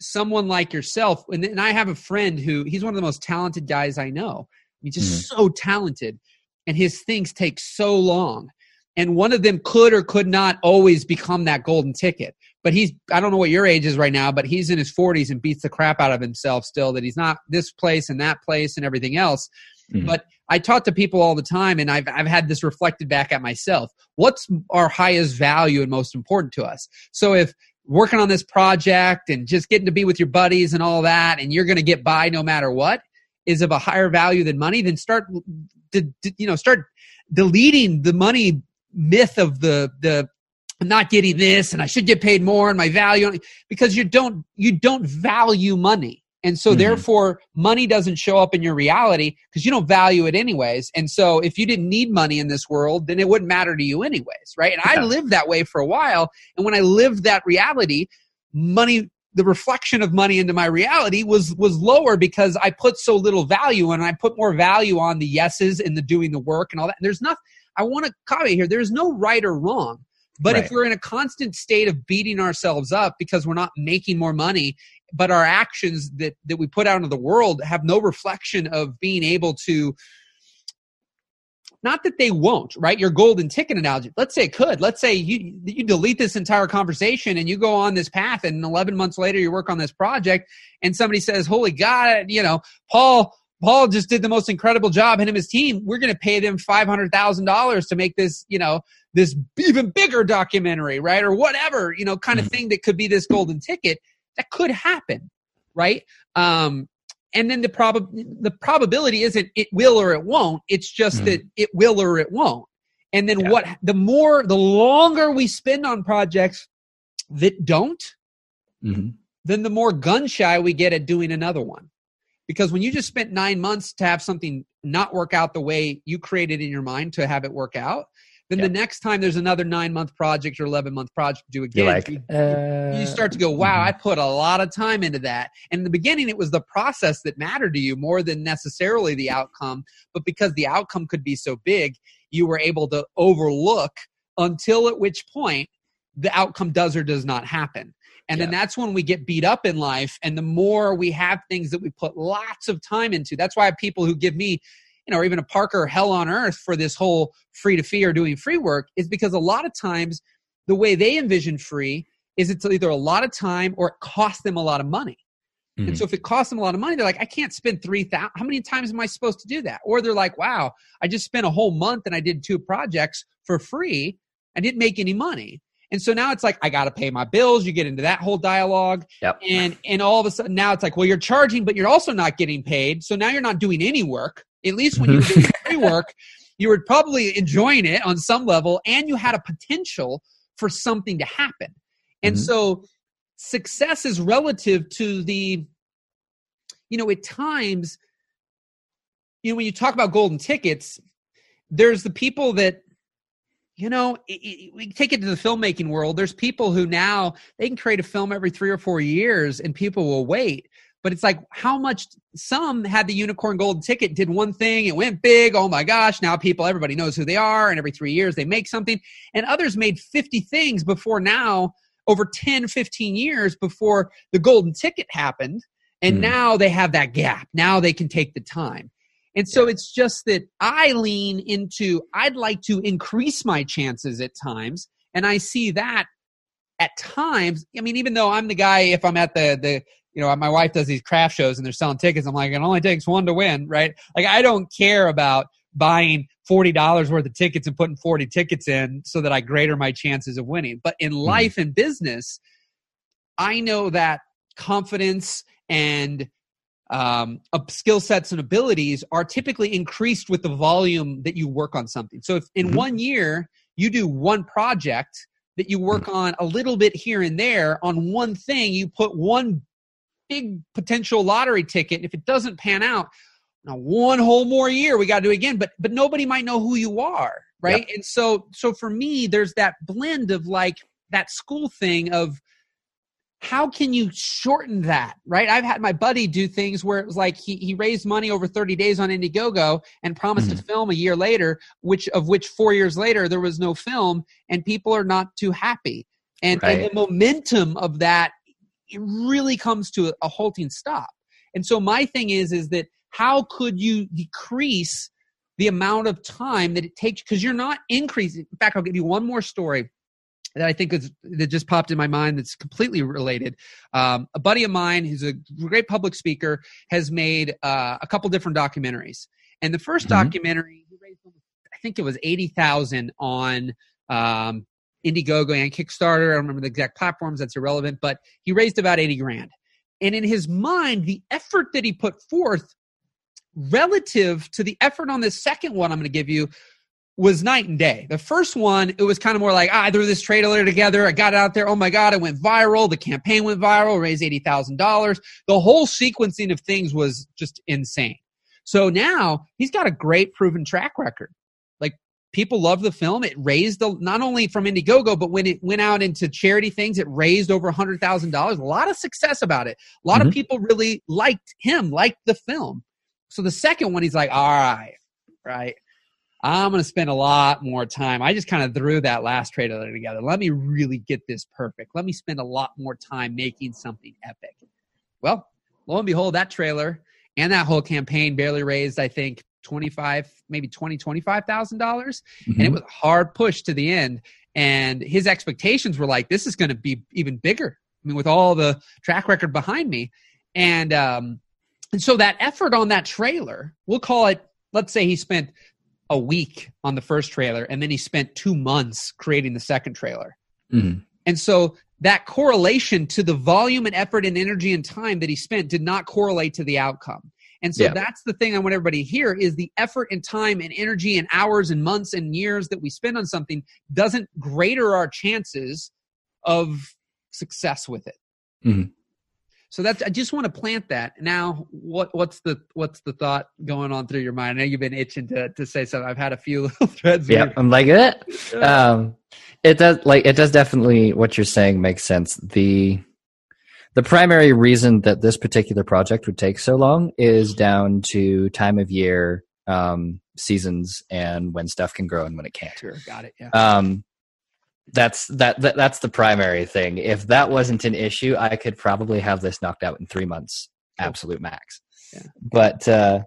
someone like yourself, and, and I have a friend who he's one of the most talented guys I know He's just mm-hmm. so talented, and his things take so long. And one of them could or could not always become that golden ticket. But he's, I don't know what your age is right now, but he's in his 40s and beats the crap out of himself still that he's not this place and that place and everything else. Mm-hmm. But I talk to people all the time, and I've, I've had this reflected back at myself. What's our highest value and most important to us? So if working on this project and just getting to be with your buddies and all that, and you're going to get by no matter what, is of a higher value than money, then start, you know, start deleting the money myth of the the I'm not getting this and I should get paid more and my value because you don't you don't value money. And so mm-hmm. therefore money doesn't show up in your reality because you don't value it anyways. And so if you didn't need money in this world, then it wouldn't matter to you anyways, right? And yeah. I lived that way for a while and when I lived that reality, money the reflection of money into my reality was was lower because I put so little value and I put more value on the yeses and the doing the work and all that. And there's nothing I want to comment here. There's no right or wrong. But right. if we're in a constant state of beating ourselves up because we're not making more money, but our actions that, that we put out into the world have no reflection of being able to not that they won't, right? Your golden ticket analogy. Let's say it could. Let's say you you delete this entire conversation and you go on this path, and 11 months later you work on this project, and somebody says, "Holy God, you know, Paul." Paul just did the most incredible job, him and his team. We're going to pay them five hundred thousand dollars to make this, you know, this even bigger documentary, right, or whatever, you know, kind of mm-hmm. thing that could be this golden ticket. That could happen, right? Um, and then the prob the probability isn't it will or it won't it's just mm. that it will or it won't and then yeah. what the more the longer we spend on projects that don't mm-hmm. then the more gun shy we get at doing another one because when you just spent nine months to have something not work out the way you created in your mind to have it work out then yep. the next time there's another nine month project or 11 month project to do again, like, you, uh, you, start to go, wow, mm-hmm. I put a lot of time into that. And in the beginning, it was the process that mattered to you more than necessarily the outcome. But because the outcome could be so big, you were able to overlook until at which point the outcome does or does not happen. And then that's when we get beat up in life. And the more we have things that we put lots of time into, that's why people who give me you know, or even a Parker hell on earth for this whole free to fee or doing free work is because a lot of times the way they envision free is it's either a lot of time or it costs them a lot of money. Mm-hmm. And so if it costs them a lot of money, they're like, I can't spend three thousand. How many times am I supposed to do that? Or they're like, Wow, I just spent a whole month and I did two projects for free. I didn't make any money. And so now it's like I got to pay my bills. You get into that whole dialogue, yep. and and all of a sudden now it's like, well, you're charging, but you're also not getting paid. So now you're not doing any work. At least when you were doing free work, you were probably enjoying it on some level, and you had a potential for something to happen. And mm-hmm. so success is relative to the, you know, at times, you know, when you talk about golden tickets, there's the people that you know we take it to the filmmaking world. There's people who now they can create a film every three or four years and people will wait. But it's like how much some had the unicorn golden ticket did one thing it went big oh my gosh now people everybody knows who they are and every three years they make something. And others made 50 things before now over 10 15 years before the golden ticket happened. And mm. now they have that gap. Now they can take the time and so yeah. it's just that i lean into i'd like to increase my chances at times and i see that at times, I mean, even though I'm the guy, if I'm at the the you know, my wife does these craft shows and they're selling tickets. I'm like, it only takes one to win, right? Like, I don't care about buying $40 worth of tickets and putting 40 tickets in so that I greater my chances of winning. But in mm-hmm. life and business, I know that confidence and um, skill sets and abilities are typically increased with the volume that you work on something. So if in mm-hmm. one year you do one project that you work mm-hmm. on a little bit here and there on one thing, you put one big potential lottery ticket. If it doesn't pan out, now one whole more year we got to do it again. But but nobody might know who you are, right? Yep. And so so for me, there's that blend of like that school thing of how can you shorten that right i've had my buddy do things where it was like he, he raised money over 30 days on indiegogo and promised mm-hmm. to film a year later which of which four years later there was no film and people are not too happy and, right. and the momentum of that it really comes to a, a halting stop. And so my thing is is that how could you decrease the amount of time that it takes because you're not increasing. In fact, I'll give you one more story that I think is that just popped in my mind that's completely related. Um, a buddy of mine who's a great public speaker has made uh, a couple different documentaries. And the 1st mm-hmm. documentary, he raised, I think it was eighty thousand on um, Indiegogo and Kickstarter. I don't remember the exact platforms, that's irrelevant, but he raised about 80 grand. And in his mind, the effort that he put forth relative to the effort on this second one I'm going to give you was night and day. The first one, it was kind of more like, ah, I threw this trade trailer together. I got it out there. Oh my God, it went viral. The campaign went viral, raised $80,000. The whole sequencing of things was just insane. So now he's got a great proven track record Like people love the film. It raised the, not only from Indiegogo, but when it went out into charity things, it raised over a hundred thousand dollars. A lot of success about it. A lot mm-hmm. of people really liked him, liked the film. So the second one, he's like, all right, right. I'm going to spend a lot more time. I just kind of threw that last trailer together. Let me really get this perfect. Let me spend a lot more time making something epic. Well, lo and behold, that trailer and that whole campaign barely raised, I think, 25 maybe 20 25000 dollars mm-hmm. and it mm-hmm. was a hard push to the end and his expectations were like this is going to be even bigger i mean with all the track record behind me and um and so that effort on that trailer we'll call it let's say he spent a week on the first trailer and then he spent two months creating the second trailer mm-hmm. and so that correlation to the volume and effort and energy and time that he spent did not correlate to the outcome and so yeah. that's the thing I want everybody to hear is the effort and time and energy and hours and months and years that we spend on something doesn't greater our chances of success with it. Mm-hmm. So that's I just want to plant that. Now, what what's the what's the thought going on through your mind? I know you've been itching to to say something. I've had a few little threads. Yeah, I'm like it. Um, it does like it does definitely what you're saying makes sense. The the primary reason that this particular project would take so long is down to time of year, um, seasons, and when stuff can grow and when it can't. Sure, got it. Yeah. Um, that's that, that that's the primary thing. If that wasn't an issue, I could probably have this knocked out in three months, absolute max. Yeah. But uh,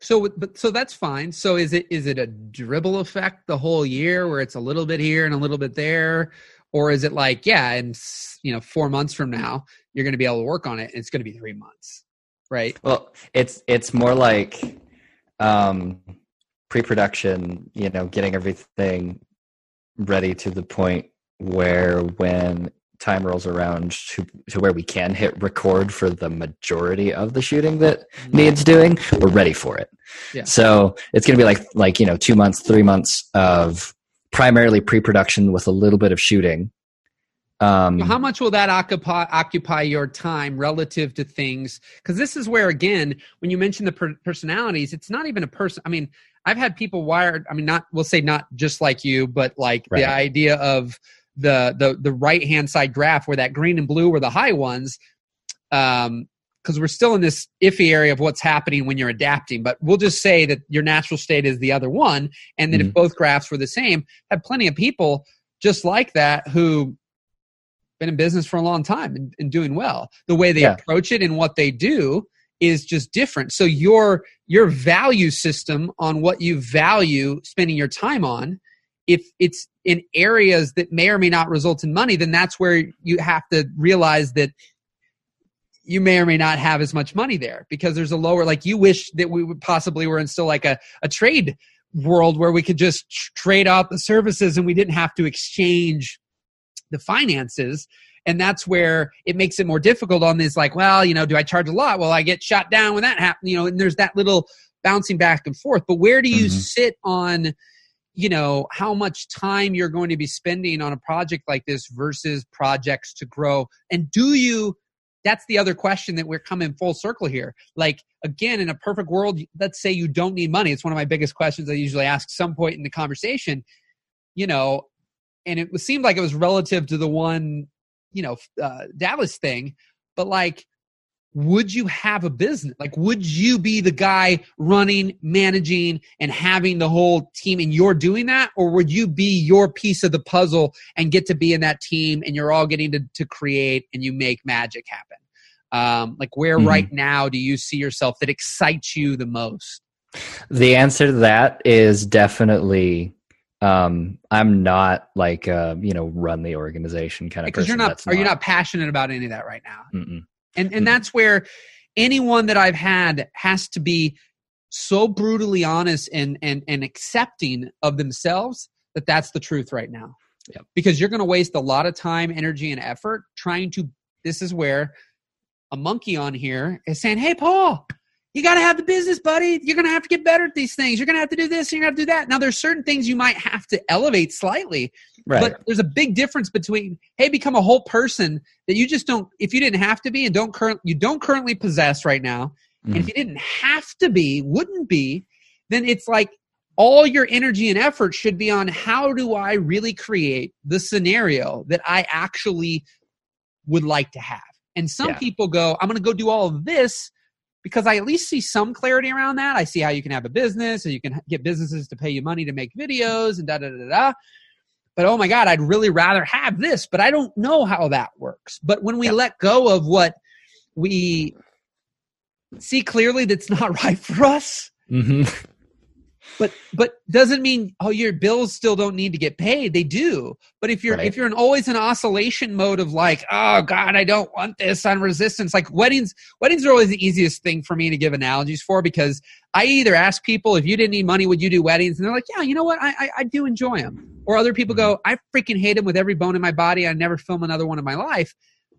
so, but so that's fine. So, is it is it a dribble effect the whole year, where it's a little bit here and a little bit there, or is it like yeah and you know four months from now you're going to be able to work on it and it's going to be three months right well it's it's more like um pre-production you know getting everything ready to the point where when time rolls around to, to where we can hit record for the majority of the shooting that mm-hmm. needs doing we're ready for it yeah. so it's going to be like like you know two months three months of primarily pre-production with a little bit of shooting. Um, how much will that occupy occupy your time relative to things? Because this is where, again, when you mention the per- personalities, it's not even a person. I mean, I've had people wired. I mean, not we'll say not just like you, but like right. the idea of the the the right hand side graph where that green and blue were the high ones. Um, because we're still in this iffy area of what's happening when you're adapting. But we'll just say that your natural state is the other one, and then mm-hmm. if both graphs were the same, have plenty of people just like that who been in business for a long time and, and doing well. The way they yeah. approach it and what they do is just different. So your your value system on what you value spending your time on, if it's in areas that may or may not result in money, then that's where you have to realize that you may or may not have as much money there because there's a lower like you wish that we would possibly were in still like a, a trade world where we could just trade out the services and we didn't have to exchange the finances and that's where it makes it more difficult on this like well you know do i charge a lot well i get shot down when that happens you know and there's that little bouncing back and forth but where do you mm-hmm. sit on you know how much time you're going to be spending on a project like this versus projects to grow and do you that's the other question that we're coming full circle here. Like again, in a perfect world, let's say you don't need money. It's one of my biggest questions I usually ask some point in the conversation. You know, and it seemed like it was relative to the one, you know, uh, Dallas thing, but like would you have a business? Like, would you be the guy running, managing, and having the whole team and you're doing that? Or would you be your piece of the puzzle and get to be in that team and you're all getting to, to create and you make magic happen? Um, like, where mm-hmm. right now do you see yourself that excites you the most? The answer to that is definitely um i'm not like uh you know run the organization kind of because you're not are not, you not passionate about any of that right now Mm-mm and and that's where anyone that I've had has to be so brutally honest and and and accepting of themselves that that's the truth right now. Yep. Because you're going to waste a lot of time, energy, and effort trying to. This is where a monkey on here is saying, "Hey, Paul, you got to have the business, buddy. You're going to have to get better at these things. You're going to have to do this and you're going to have to do that. Now, there's certain things you might have to elevate slightly, right. but there's a big difference between, hey, become a whole person that you just don't, if you didn't have to be and don't current, you don't currently possess right now. Mm. And if mm-hmm. you didn't have to be, wouldn't be, then it's like all your energy and effort should be on how do I really create the scenario that I actually would like to have. And some yeah. people go, I'm going to go do all of this because I at least see some clarity around that. I see how you can have a business and you can get businesses to pay you money to make videos and da da da da. But oh my God, I'd really rather have this, but I don't know how that works. But when we yep. let go of what we see clearly that's not right for us, mm-hmm but but doesn't mean oh your bills still don't need to get paid. They do. But if you're right. if you're in always an oscillation mode of like oh god i don't want this on resistance like weddings weddings are always the easiest thing for me to give analogies for because i either ask people if you didn't need money would you do weddings? And they're like yeah you know what? I i, I do enjoy them or other people go i freaking hate them with every bone in my body. I never film another one in my life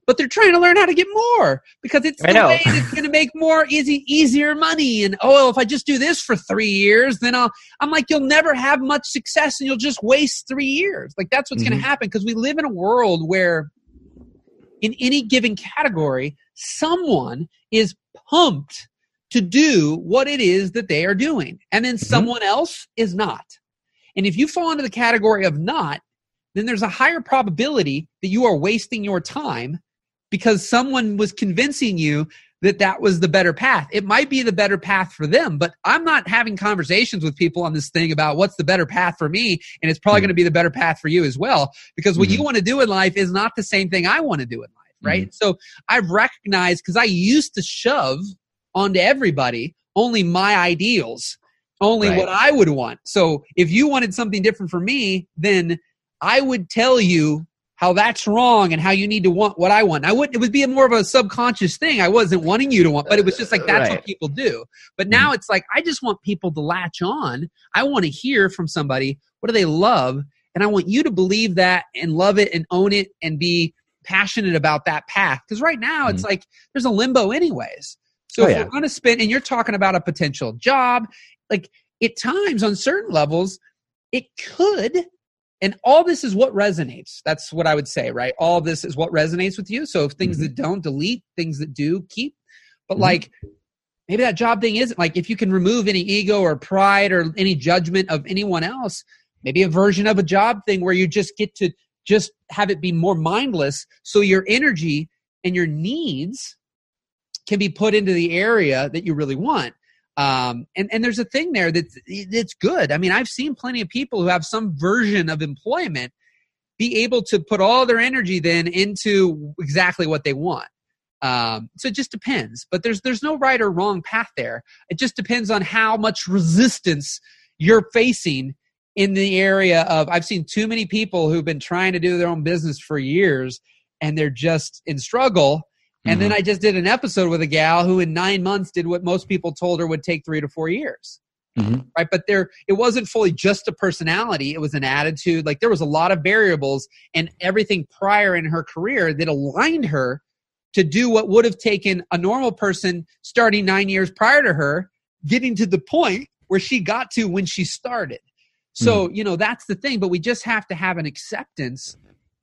but they're trying to learn how to get more because it's the way it's going to make more easy, easier money. And oh, well, if I just do this for three years, then I'll. I'm like, you'll never have much success, and you'll just waste three years. Like that's what's mm-hmm. going to happen because we live in a world where, in any given category, someone is pumped to do what it is that they are doing, and then mm-hmm. someone else is not. And if you fall into the category of not, then there's a higher probability that you are wasting your time because someone was convincing you that that was the better path. It might be the better path for them, but I'm not having conversations with people on this thing about what's the better path for me. And it's probably mm-hmm. going to be the better path for you as well, because what mm-hmm. you want to do in life is not the same thing I want to do in life. Right. Mm-hmm. So I've recognized because I used to shove onto everybody only my ideals, only right. what I would want. So if you wanted something different for me, then I would tell you how that's wrong and how you need to want what I want. I wouldn't, it would be more of a subconscious thing. I wasn't wanting you to want, but it was just like that's right. what people do. But now mm-hmm. it's like I just want people to latch on. I want to hear from somebody what do they love, and I want you to believe that and love it and own it and be passionate about that path. Because right now mm-hmm. it's like there's a limbo anyways. So oh, if yeah. we're going to spend, and you're talking about a potential job, like at times on certain levels, it could and all this is what resonates. That's what i would say right? All this is what resonates with you. So if things mm-hmm. that don't delete things that do keep. But mm-hmm. like maybe that job thing isn't like if you can remove any ego or pride or any judgment of anyone else maybe a version of a job thing where you just get to just have it be more mindless. So your energy and your needs can be put into the area that you really want um, and, and there's a thing there that's it's good. I mean, I've seen plenty of people who have some version of employment be able to put all their energy then into exactly what they want. Um, so it just depends. But there's there's no right or wrong path there. It just depends on how much resistance you're facing in the area of I've seen too many people who've been trying to do their own business for years and they're just in struggle. And mm-hmm. then I just did an episode with a gal who in nine months did what most people told her would take three to four years. Mm-hmm. Right. But there, it wasn't fully just a personality. It was an attitude. Like there was a lot of variables and everything prior in her career that aligned her to do what would have taken a normal person starting nine years prior to her, getting to the point where she got to when she started. So, mm. you know, that's the thing, but we just have to have an acceptance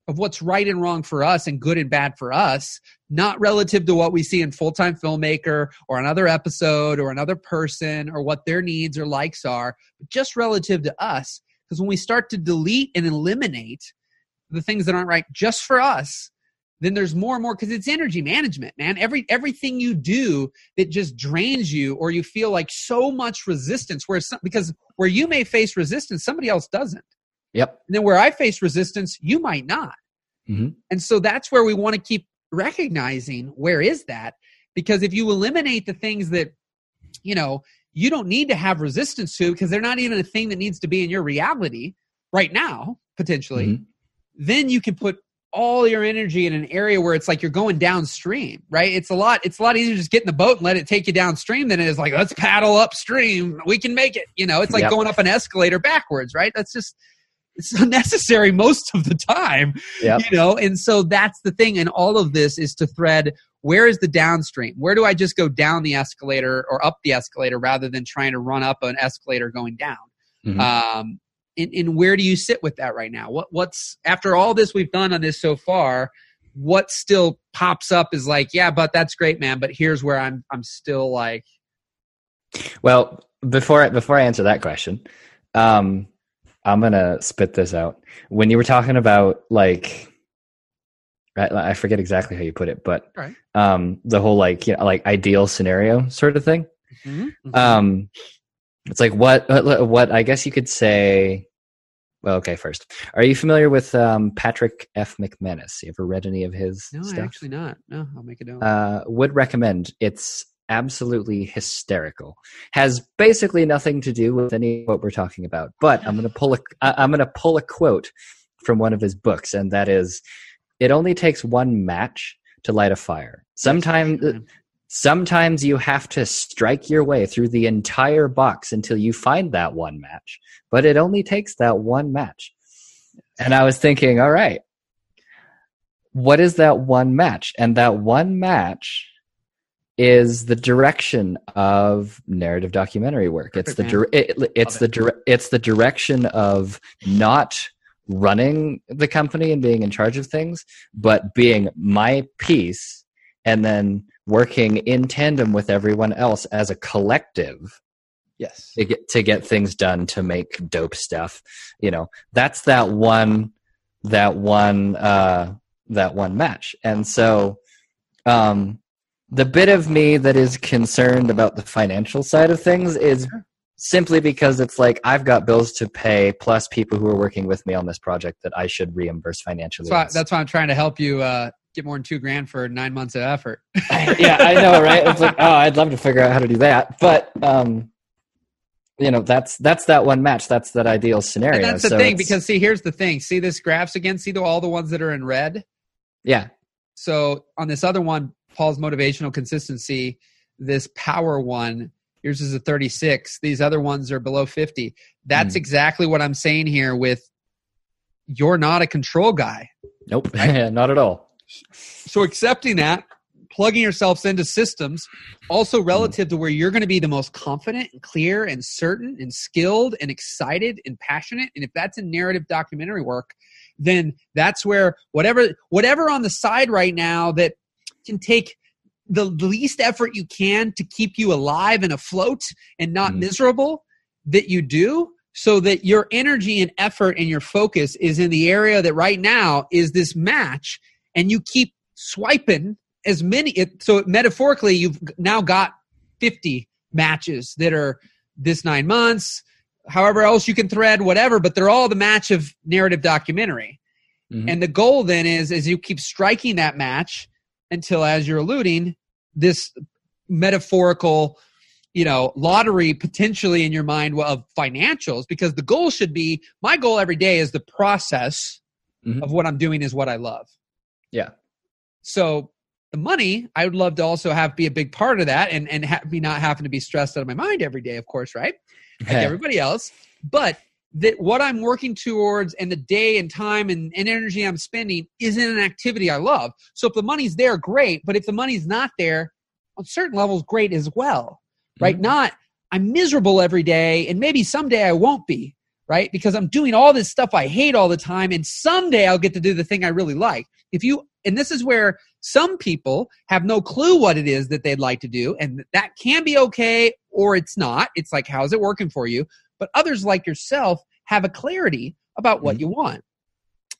of what's right and wrong for us and good and bad for us, not relative to what we see in full time filmmaker or another episode or another person or what their needs or likes are, but just relative to us. Because when we start to delete and eliminate the things that aren't right just for us, then there's more and more because it's energy management, man. Every everything you do that just drains you or you feel like so much resistance where some, because where you may face resistance, somebody else doesn't. Yep. And then where I face resistance, you might not. Mm-hmm. And so that's where we want to keep recognizing where is that? Because if you eliminate the things that, you know, you don't need to have resistance to because they're not even a thing that needs to be in your reality right now, potentially, mm-hmm. then you can put all your energy in an area where it's like you're going downstream, right? It's a lot. It's a lot easier to just get in the boat and let it take you downstream than it is like let's paddle upstream. We can make it. You know, it's like yep. going up an escalator backwards, right? That's just it's unnecessary most of the time. Yep. You know, and so that's the thing. And all of this is to thread where is the downstream? Where do I just go down the escalator or up the escalator rather than trying to run up an escalator going down? Mm-hmm. Um, and, and where do you sit with that right now? What what's after all this we've done on this so far? What still pops up is like, yeah, but that's great, man. But here's where I'm I'm still like. Well, before before I answer that question, um, I'm gonna spit this out. When you were talking about like, I, forget exactly how you put it, but right. um, the whole like you know like ideal scenario sort of thing. Mm-hmm. Mm-hmm. Um, it's like what what I guess you could say. Well, okay. First, are you familiar with um, Patrick F. McManus? You ever read any of his? No, stuff? actually not. No, I'll make it note. Uh, would recommend. It's absolutely hysterical. Has basically nothing to do with any what we're talking about. But I'm gonna pull a I'm gonna pull a quote from one of his books, and that is, "It only takes one match to light a fire. Sometimes Sometimes you have to strike your way through the entire box until you find that one match, but it only takes that one match. And I was thinking, all right, what is that one match? And that one match is the direction of narrative documentary work. It's the it, it's the it's the direction of not running the company and being in charge of things, but being my piece and then working in tandem with everyone else as a collective yes. to get to get things done to make dope stuff you know. That's that one that one uh that one match. And so um the bit of me that is concerned about the financial side of things is simply because it's like I've got bills to pay plus people who are working with me on this project that I should reimburse financially. That's why, that's why I'm trying to help you uh, get more than two grand for nine months of effort. yeah, I know, right? It's like, oh, I'd love to figure out how to do that, but um, you know, that's that's that one match. That's that ideal scenario. And that's the so thing, because see, here's the thing. See this graphs again. See the, all the ones that are in red. Yeah. So on this other one, Paul's motivational consistency, this power one, yours is a 36. These other ones are below 50. That's mm. exactly what I'm saying here. With you're not a control guy. Nope, right? not at all. So accepting that, plugging yourselves into systems, also relative to where you're going to be the most confident and clear and certain and skilled and excited and passionate. And if that's in narrative documentary work, then that's where whatever whatever on the side right now that can take the least effort you can to keep you alive and afloat and not mm. miserable that you do so that your energy and effort and your focus is in the area that right now is this match and you keep swiping as many it, so metaphorically you've now got 50 matches that are this nine months however else you can thread whatever but they're all the match of narrative documentary mm-hmm. and the goal then is as you keep striking that match until as you're alluding this metaphorical you know lottery potentially in your mind of financials because the goal should be my goal every day is the process mm-hmm. of what i'm doing is what i love. Yeah. So the money i would love to also have be a big part of that and and have me not having to be stressed out of my mind every day of course right? Like everybody else. But that what i'm working towards and the day and time and, and energy i'm spending is in an activity i love so if the money's there great but if the money's not there on certain levels great as well right? Mm-hmm. Not I'm miserable every day and maybe someday I won't be, right? Because I'm doing all this stuff I hate all the time and someday I'll get to do the thing I really like. If you, and this is where some people have no clue what it is that they'd like to do and that can be okay or it's not. It's like, how's it working for you? But others like yourself have a clarity about what mm-hmm. you want.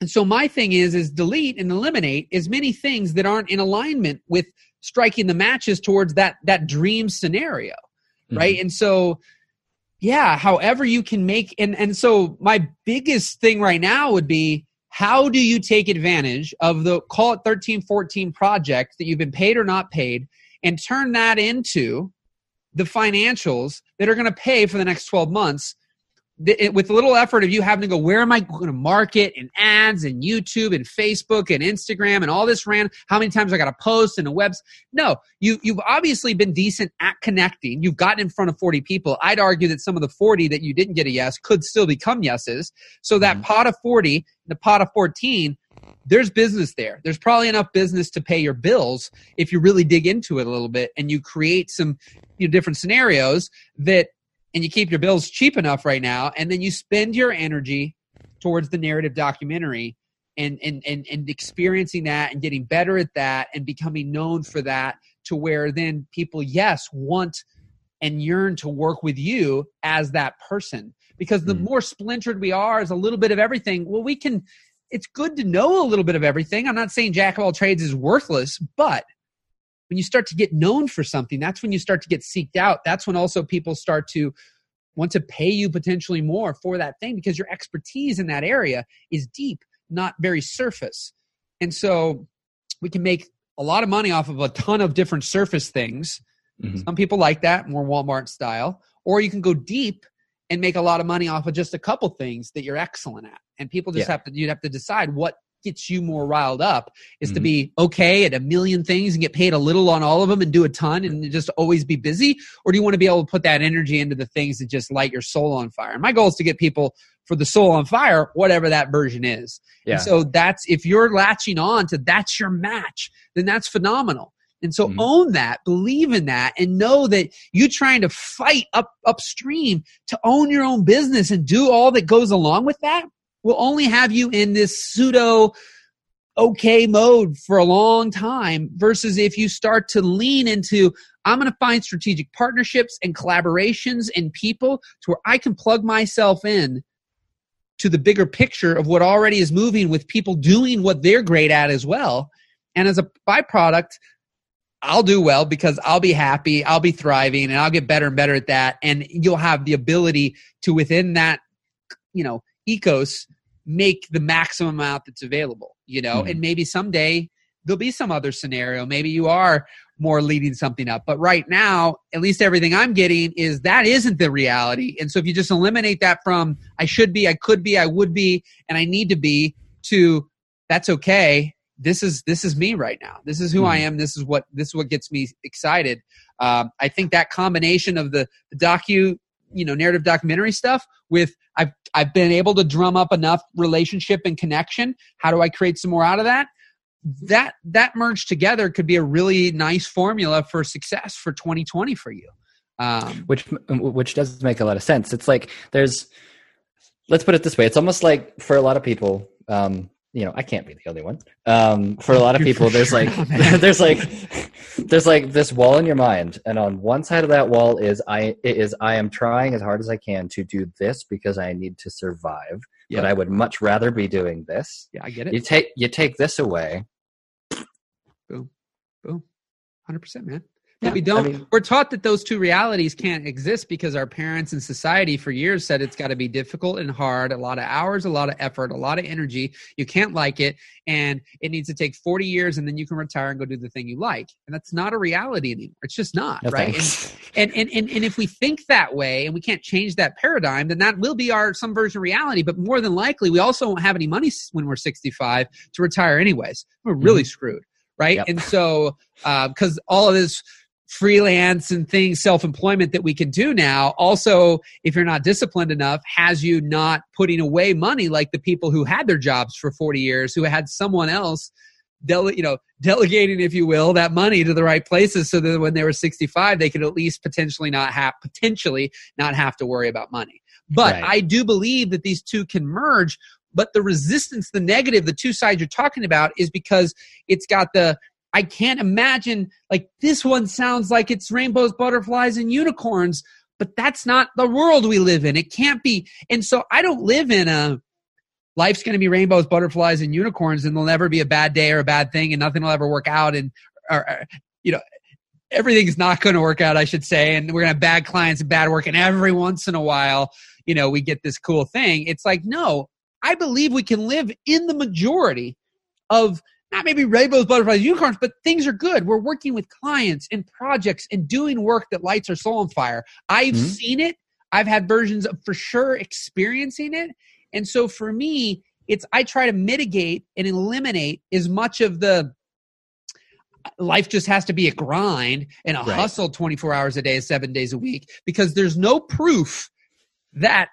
And so my thing is is delete and eliminate as many things that aren't in alignment with striking the matches towards that that dream scenario mm-hmm. right and so yeah however you can make and and so my biggest thing right now would be how do you take advantage of the call it 1314 project that you've been paid or not paid and turn that into the financials that are going to pay for the next 12 months with a little effort of you having to go, where am I going to market and ads and YouTube and Facebook and Instagram and all this ran? How many times I got to post and a webs? No, you you've obviously been decent at connecting. You've gotten in front of 40 people. I'd argue that some of the 40 that you didn't get a yes could still become yeses. So that mm-hmm. pot of 40, the pot of 14, there's business there. There's probably enough business to pay your bills if you really dig into it a little bit and you create some you know, different scenarios that and you keep your bills cheap enough right now and then you spend your energy towards the narrative documentary and and and, and experiencing that and getting better at that and becoming known for that to where then people yes want and yearn to work with you as that person because the mm. more splintered we are as a little bit of everything well we can it's good to know a little bit of everything i'm not saying jack of all trades is worthless but when you start to get known for something, that's when you start to get seeked out. That's when also people start to want to pay you potentially more for that thing because your expertise in that area is deep, not very surface. And so we can make a lot of money off of a ton of different surface things. Mm-hmm. Some people like that, more Walmart style. Or you can go deep and make a lot of money off of just a couple things that you're excellent at. And people just yeah. have to you'd have to decide what gets you more riled up is mm-hmm. to be okay at a million things and get paid a little on all of them and do a ton and just always be busy or do you want to be able to put that energy into the things that just light your soul on fire and my goal is to get people for the soul on fire whatever that version is yeah. And so that's if you're latching on to that's your match then that's phenomenal and so mm-hmm. own that, believe in that, and know that you trying to fight up upstream to own your own business and do all that goes along with that will only have you in this pseudo okay mode for a long time versus if you start to lean into I'm going to find strategic partnerships and collaborations and people to where I can plug myself in to the bigger picture of what already is moving with people doing what they're great at as well. And as a byproduct, I'll do well because I'll be happy, I'll be thriving, and I'll get better and better at that. And you'll have the ability to, within that, you know, ecos, make the maximum amount that's available, you know, mm-hmm. and maybe someday there'll be some other scenario. Maybe you are more leading something up. But right now, at least everything I'm getting is that isn't the reality. And so if you just eliminate that from I should be, I could be, I would be, and I need to be to that's okay. This is this is me right now. This is who mm. I am. This is what this is what gets me excited. Um, I think that combination of the, the docu you know narrative documentary stuff with I've I've been able to drum up enough relationship and connection. How do I create some more out of that? That that merged together could be a really nice formula for success for 2020 for you. Um, which which does make a lot of sense. It's like there's let's put it this way. It's almost like for a lot of people, um, you know, I can't be the only one. Um, for a lot of people, there's like, there's like, there's like this wall in your mind, and on one side of that wall is I it is I am trying as hard as I can to do this because I need to survive, but I would much rather be doing this. Yeah, I get it. You take you take this away. Boom, boom, hundred percent, man. yeah, we don't. I mean, we're taught that those two realities can't exist because our parents and society for years said it's got to be difficult and hard, a lot of hours, a lot of effort, a lot of energy. You can't like it, and it needs to take 40 years, and then you can retire and go do the thing you like. And that's not a reality anymore. It's just not, no right? And, and, and, and, and if we think that way and we can't change that paradigm, then that will be our some version of reality. But more than likely, we also won't have any money when we're 65 to retire anyways. We're really mm-hmm. screwed right? Yep. And so, because uh, all of this freelance and things, self employment that we can do now, also, if you're not disciplined enough, has you not putting away money like the people who had their jobs for 40 years, who had someone else. Dele- you know, delegating, if you will, that money to the right places, so that when they were 65, they could at least potentially not have potentially not have to worry about money. But right. I do believe that these two can merge but the resistance, the negative, the two sides you're talking about is because it's got the I can't imagine like this one sounds like it's rainbows, butterflies, and unicorns, but that's not the world we live in. It can't be. And so I don't live in a life's going to be rainbows, butterflies, and unicorns, and there'll never be a bad day or a bad thing, and nothing will ever work out. And or, or you know, everything's not going to work out, I should say. And we're going to have bad clients and bad work. And every once in a while, you know, we get this cool thing. It's like, no, I believe we can live in the majority of not maybe rainbows, butterflies, unicorns, but things are good. We're working with clients and projects and doing work that lights our soul on fire. I've mm-hmm. seen it. I've had versions of for sure experiencing it. And so for me, it's I try to mitigate and eliminate as much of the life just has to be a grind and a right. hustle 24 hours a day, seven days a week, because there's no proof that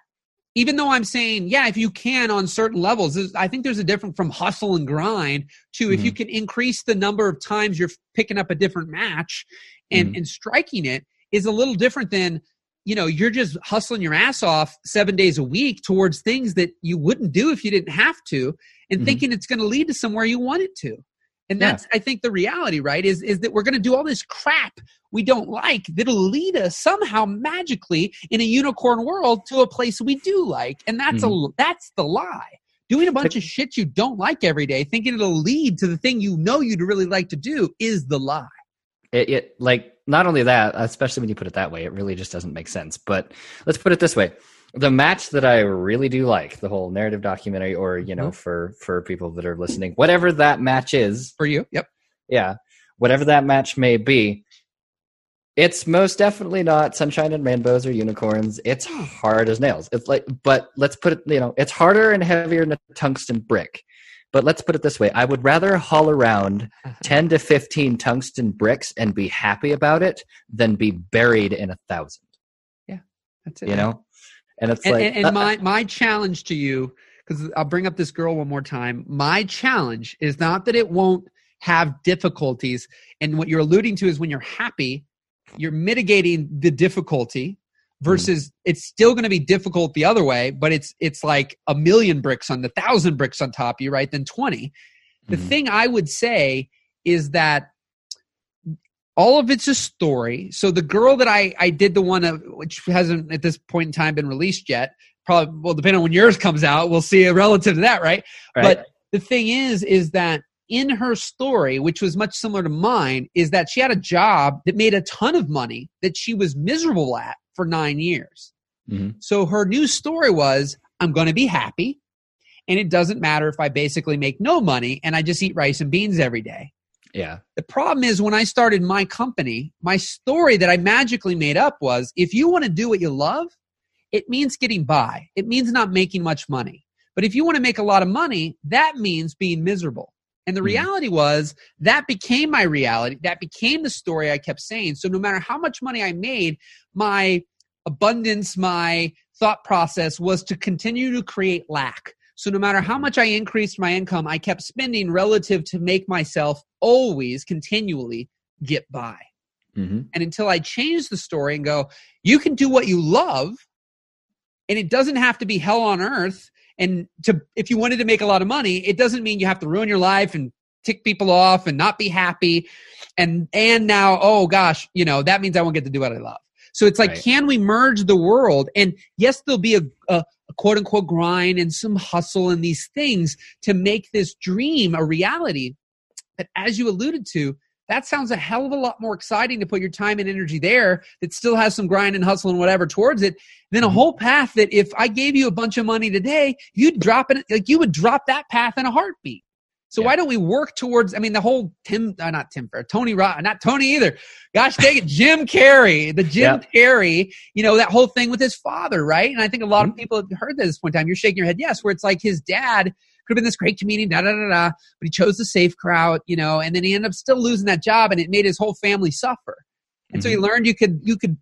even though I'm saying, yeah, if you can on certain levels, I think there's a difference from hustle and grind to mm-hmm. if you mm-hmm. can increase the number of times you're picking up a different match and, mm-hmm. and striking it is a little different than, you know, you're just hustling your ass off seven days a week towards things that you wouldn't do if you didn't have to and mm-hmm. thinking it's going to lead to somewhere you want it to. And that's, yeah. I think, the reality, right? Is is that we're going to do all this crap we don't like that'll lead us somehow magically in a unicorn world to a place we do like, and that's mm-hmm. a that's the lie. Doing a bunch of shit you don't like every day, thinking it'll lead to the thing you know you'd really like to do, is the lie. It, it like not only that, especially when you put it that way, it really just doesn't make sense. But let's put it this way: the match that I really do like, the whole narrative documentary, or you know, mm-hmm. for for people that are listening, whatever that match is for you, yep, yeah, whatever that match may be, it's most definitely not sunshine and rainbows or unicorns. It's hard as nails. It's like, but let's put it, you know, it's harder and heavier than a tungsten brick. But let's put it this way I would rather haul around 10 to 15 tungsten bricks and be happy about it than be buried in a thousand. Yeah, that's it. You know? And it's and, like, and, and uh, my my challenge to you, because I'll bring up this girl one more time. My challenge is not that it won't have difficulties, and what you're alluding to is when you're happy, you're mitigating the difficulty versus mm. it's still going to be difficult the other way but it's it's like a million bricks on the thousand bricks on top of you right than 20 the mm. thing i would say is that all of it's a story. So the girl that I I did the one of, which hasn't at this point in time been released yet. Probably well, depending on when yours comes out, we'll see it relative to that, right? right? But the thing is, is that in her story, which was much similar to mine, is that she had a job that made a ton of money that she was miserable at for nine years. Mm-hmm. So her new story was, I'm going to be happy. And it doesn't matter if I basically make no money and I just eat rice and beans every day. Yeah. The problem is when I started my company, my story that I magically made up was if you want to do what you love, it means getting by. It means not making much money. But if you want to make a lot of money, that means being miserable. And the mm reality was that became my reality. That became the story I kept saying. So no matter how much money I made, my abundance, my thought process was to continue to create lack. So no matter how much I increased my income, I kept spending relative to make myself always continually get by. Mm-hmm. And until I change the story and go, you can do what you love, and it doesn't have to be hell on earth. And to if you wanted to make a lot of money, it doesn't mean you have to ruin your life and tick people off and not be happy. And and now, oh gosh, you know, that means I won't get to do what I love. So it's like, right. can we merge the world? And yes, there'll be a, a, a quote unquote grind and some hustle and these things to make this dream a reality. But as you alluded to, that sounds a hell of a lot more exciting to put your time and energy there that still has some grind and hustle and whatever towards it than a mm-hmm. whole path that if I gave you a bunch of money today, you'd drop it like you would drop that path in a heartbeat. So yeah. why don't we work towards? I mean, the whole Tim, uh, not Tim, Tony, not Tony either. Gosh dang it, Jim Carrey, the Jim. Carrey, you know that whole thing with his father, right? And I think a lot mm-hmm. of people have heard this point in time. You're shaking your head, yes, where it's like his dad could have been this great comedian, da da da da, but he chose the safe crowd, you know, and then he ended up still losing that job, and it made his whole family suffer. And mm-hmm. so he mm-hmm. learned you could you could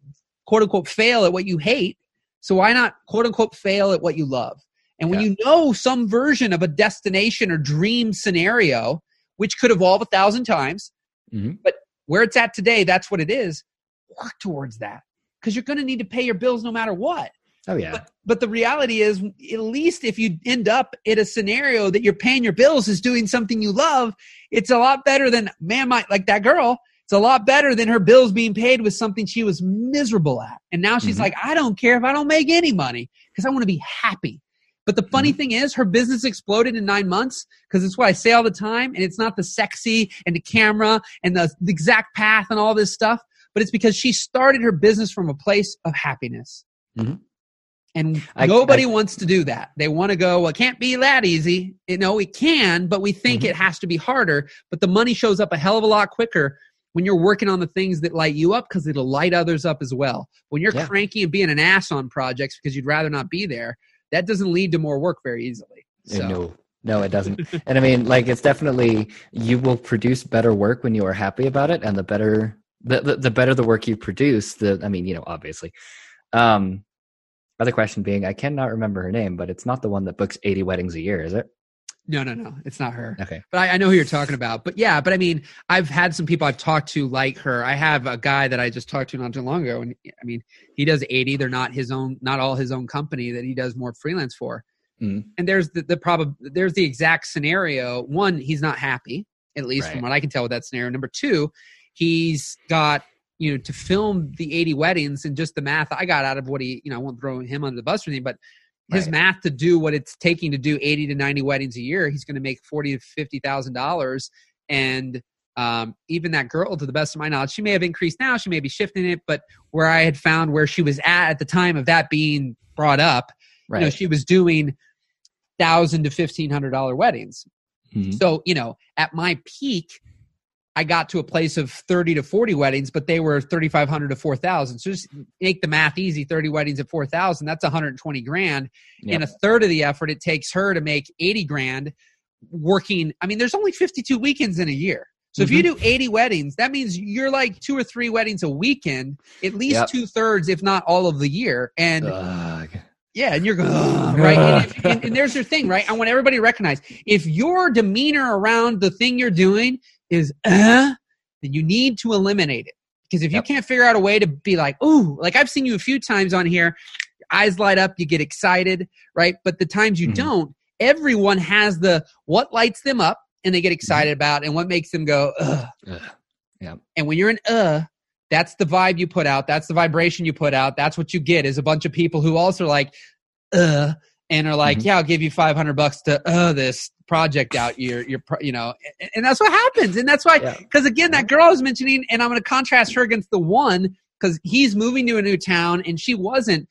quote unquote fail at what you hate. So why not quote unquote fail at what you love? And when yeah. you know some version of a destination or dream scenario, which could evolve a thousand times, mm-hmm. but where it's at today, that's what it is, work towards that because you're going to need to pay your bills no matter what. Oh, yeah. But, but, the reality is, at least if you end up in a scenario that you're paying your bills is doing something you love, it's a lot better than, man, my, like that girl, it's a lot better than her bills being paid with something she was miserable at. And now she's mm-hmm. like, I don't care if I don't make any money because I want to be happy. But the funny mm-hmm. thing is, her business exploded in nine months because it's what I say all the time. And it's not the sexy and the camera and the, the exact path and all this stuff, but it's because she started her business from a place of happiness. Mm-hmm. And I, nobody I, wants to do that. They want to go, well, it can't be that easy. You know, it can, but we think mm-hmm. it has to be harder. But the money shows up a hell of a lot quicker when you're working on the things that light you up because it'll light others up as well. When you're yeah. cranky and being an ass on projects because you'd rather not be there, that doesn't lead to more work very easily. So. No, no, it doesn't. and I mean, like, it's definitely you will produce better work when you are happy about it, and the better the the, the better the work you produce, the I mean, you know, obviously. Um, other question being, I cannot remember her name, but it's not the one that books eighty weddings a year, is it? No, no, no. It's not her. Okay. But I, I, know who you're talking about. But yeah, but I mean, I've had some people I've talked to like her. I have a guy that I just talked to not too long ago. And I mean, he does 80. They're not his own, not all his own company that he does more freelance for. Mm. And there's the, the problem, there's the exact scenario. One, he's not happy, at least right. from what I can tell with that scenario. Number two, he's got you know, to film the 80 weddings and just the math I got out of what he, you know, I won't throw him under the bus or anything, but his right. math to do what it's taking to do 80 to 90 weddings a year he's going to make 40 to 50 thousand dollars and um, even that girl to the best of my knowledge she may have increased now she may be shifting it but where i had found where she was at at the time of that being brought up right. you know she was doing thousand to fifteen hundred dollar weddings mm-hmm. so you know at my peak I got to a place of 30 to 40 weddings, but they were 3,500 to 4,000. So just make the math easy 30 weddings at 4,000, that's 120 grand. Yep. And a third of the effort it takes her to make 80 grand working. I mean, there's only 52 weekends in a year. So mm-hmm. if you mm-hmm. do 80 weddings, that means you're like two or three weddings a weekend, at least yep. two thirds, if not all of the year. And Ugh. yeah, and you're going, right? And, if, and, and there's your thing, right? I want everybody to recognize if your demeanor around the thing you're doing is uh, then you need to eliminate it. Because if yep. you can't figure out a way to be like, ooh, like I've seen you a few times on here, eyes light up, you get excited, right? But the times you mm-hmm. don't, everyone has the what lights them up and they get mm-hmm. excited mm-hmm. about and what makes them go, ugh. ugh. Yeah. And when you're an uh, that's the vibe you put out. That's the vibration you put out. That's what you get is a bunch of people who also are like, uh, and are like, mm-hmm. yeah, I'll give you 500 bucks to, uh, this project out your your you know and, and that's what happens and that's why because yeah. again that girl I was mentioning and i'm going to contrast her against the one because he's moving to a new town and she wasn't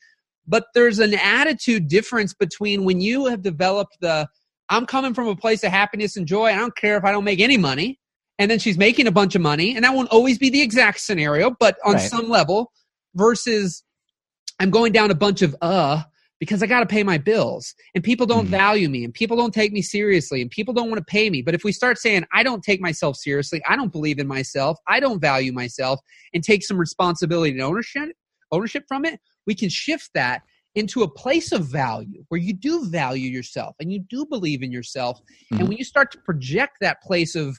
but there's an attitude difference between when you have developed the i'm coming from a place of happiness and joy i don't care if i don't make any money and then she's making a bunch of money and that won't always be the exact scenario but on right. some level versus i'm going down a bunch of uh because I got to pay my bills and people don't mm value me and people don't take me seriously and people don't want to pay me. But if we start saying, I don't take myself seriously, I don't believe in myself, I don't value myself, and take some responsibility and ownership, ownership from it, we can shift that into a place of value where you do value yourself and you do believe in yourself. mm And when you start to project that place of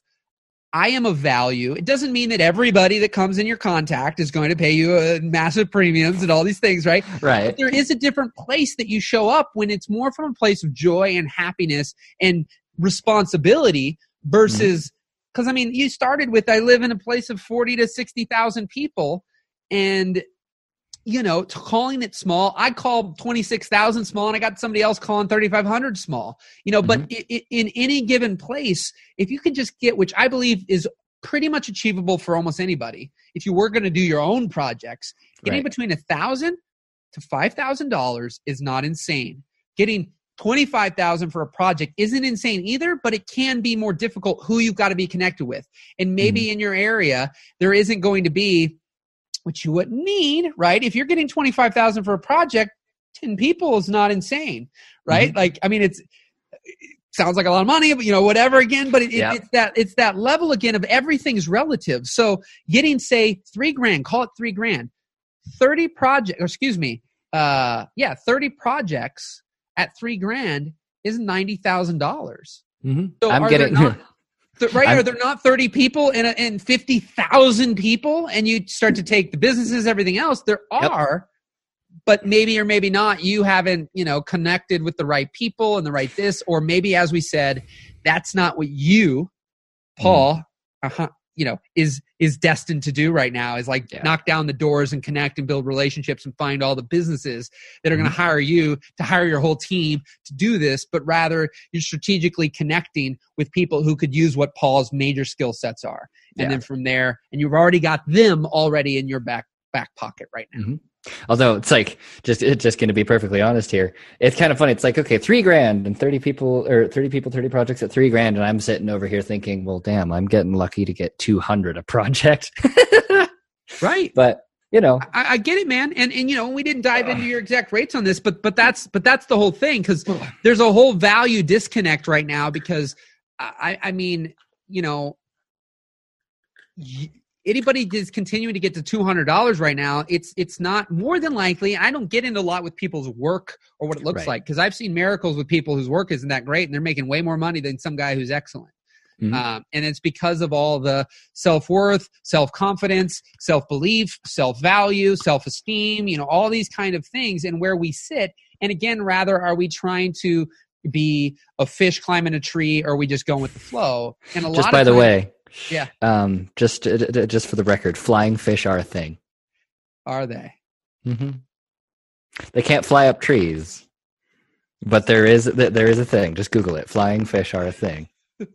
I am of value. It doesn't mean that everybody that comes in your contact is going to pay you uh, massive premiums and all these things, right? Right. But there is a different place that you show up when it's more from a place of joy and happiness and responsibility versus because mm-hmm. I mean, you started with I live in a place of forty to sixty thousand people, and you know, calling it small. I called 26,000 small and I got somebody else calling 3,500 small, you know, mm-hmm. but it, in any given place, if you can just get, which I believe is pretty much achievable for almost anybody. If you were going to do your own projects, getting right. between a thousand to five thousand dollars is not insane. Getting twenty five thousand for a project isn't insane either, but it can be more difficult who you've got to be connected with. And maybe mm. in your area there isn't going to be which you wouldn't need, right? If you're getting twenty five thousand for a project, ten people is not insane, right? Mm. Like I mean, it's sounds like a lot of money, but you know, whatever again. But it, yeah. it's that it's that level again of everything's relative. So getting say three grand, call it three grand, thirty project, excuse me, uh, yeah, thirty projects at three grand is ninety thousand dollars. Mm-hmm. So I'm getting. Not, right? I'm, are there not 30 people and, and 50,000 people? And you start to take the businesses, everything else. There are, but maybe or maybe not you haven't you know connected with the right people and the right this or maybe as we said that's not what you paul mm. uh-huh, you know is is destined to do right now is like yeah. knock down the doors and connect and build relationships and find all the businesses that are going to mm-hmm. hire you to hire your whole team to do this but rather you're strategically connecting with people who could use what paul's major skill sets are and yeah. then from there and you've already got them already in your back back pocket right now mm-hmm. Although it's like just it's just going to be perfectly honest here, it's kind of funny. It's like okay, three grand and thirty people or thirty people, thirty projects at three grand, and I'm sitting over here thinking, well, damn, I'm getting lucky to get two hundred a project. right, but you know, I, I, get it, man. And and you know, we didn't dive into your exact rates on this, but but that's but that's the whole thing because there's a whole value disconnect right now because I I mean, you know anybody is continuing to get to $200 right now it's it's not more than likely i don't get into a lot with people's work or what it looks right. like because i've seen miracles with people whose work isn't that great and they're making way more money than some guy who's excellent mm-hmm. um, and it's because of all the self-worth self-confidence self-belief self-value self-esteem you know all these kind of things and where we sit and again rather are we trying to be a fish climbing a tree or are we just going with the flow and a just lot by the way yeah. Um, just just for the record, flying fish are a thing. Are they? Mm-hmm. They can't fly up trees, but there is there is a thing. Just Google it. Flying fish are a thing.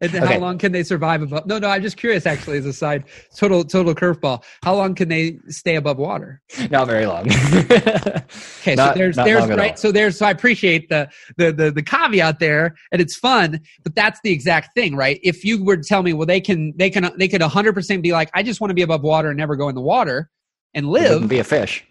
And okay. how long can they survive above? No, no. I'm just curious. Actually, as a side, total total curveball. How long can they stay above water? Not very long. okay, not, so there's there's right. So there's. So I appreciate the, the the the caveat there, and it's fun. But that's the exact thing, right? If you were to tell me, well, they can they can they could 100 percent be like, I just want to be above water and never go in the water and live. Be a fish.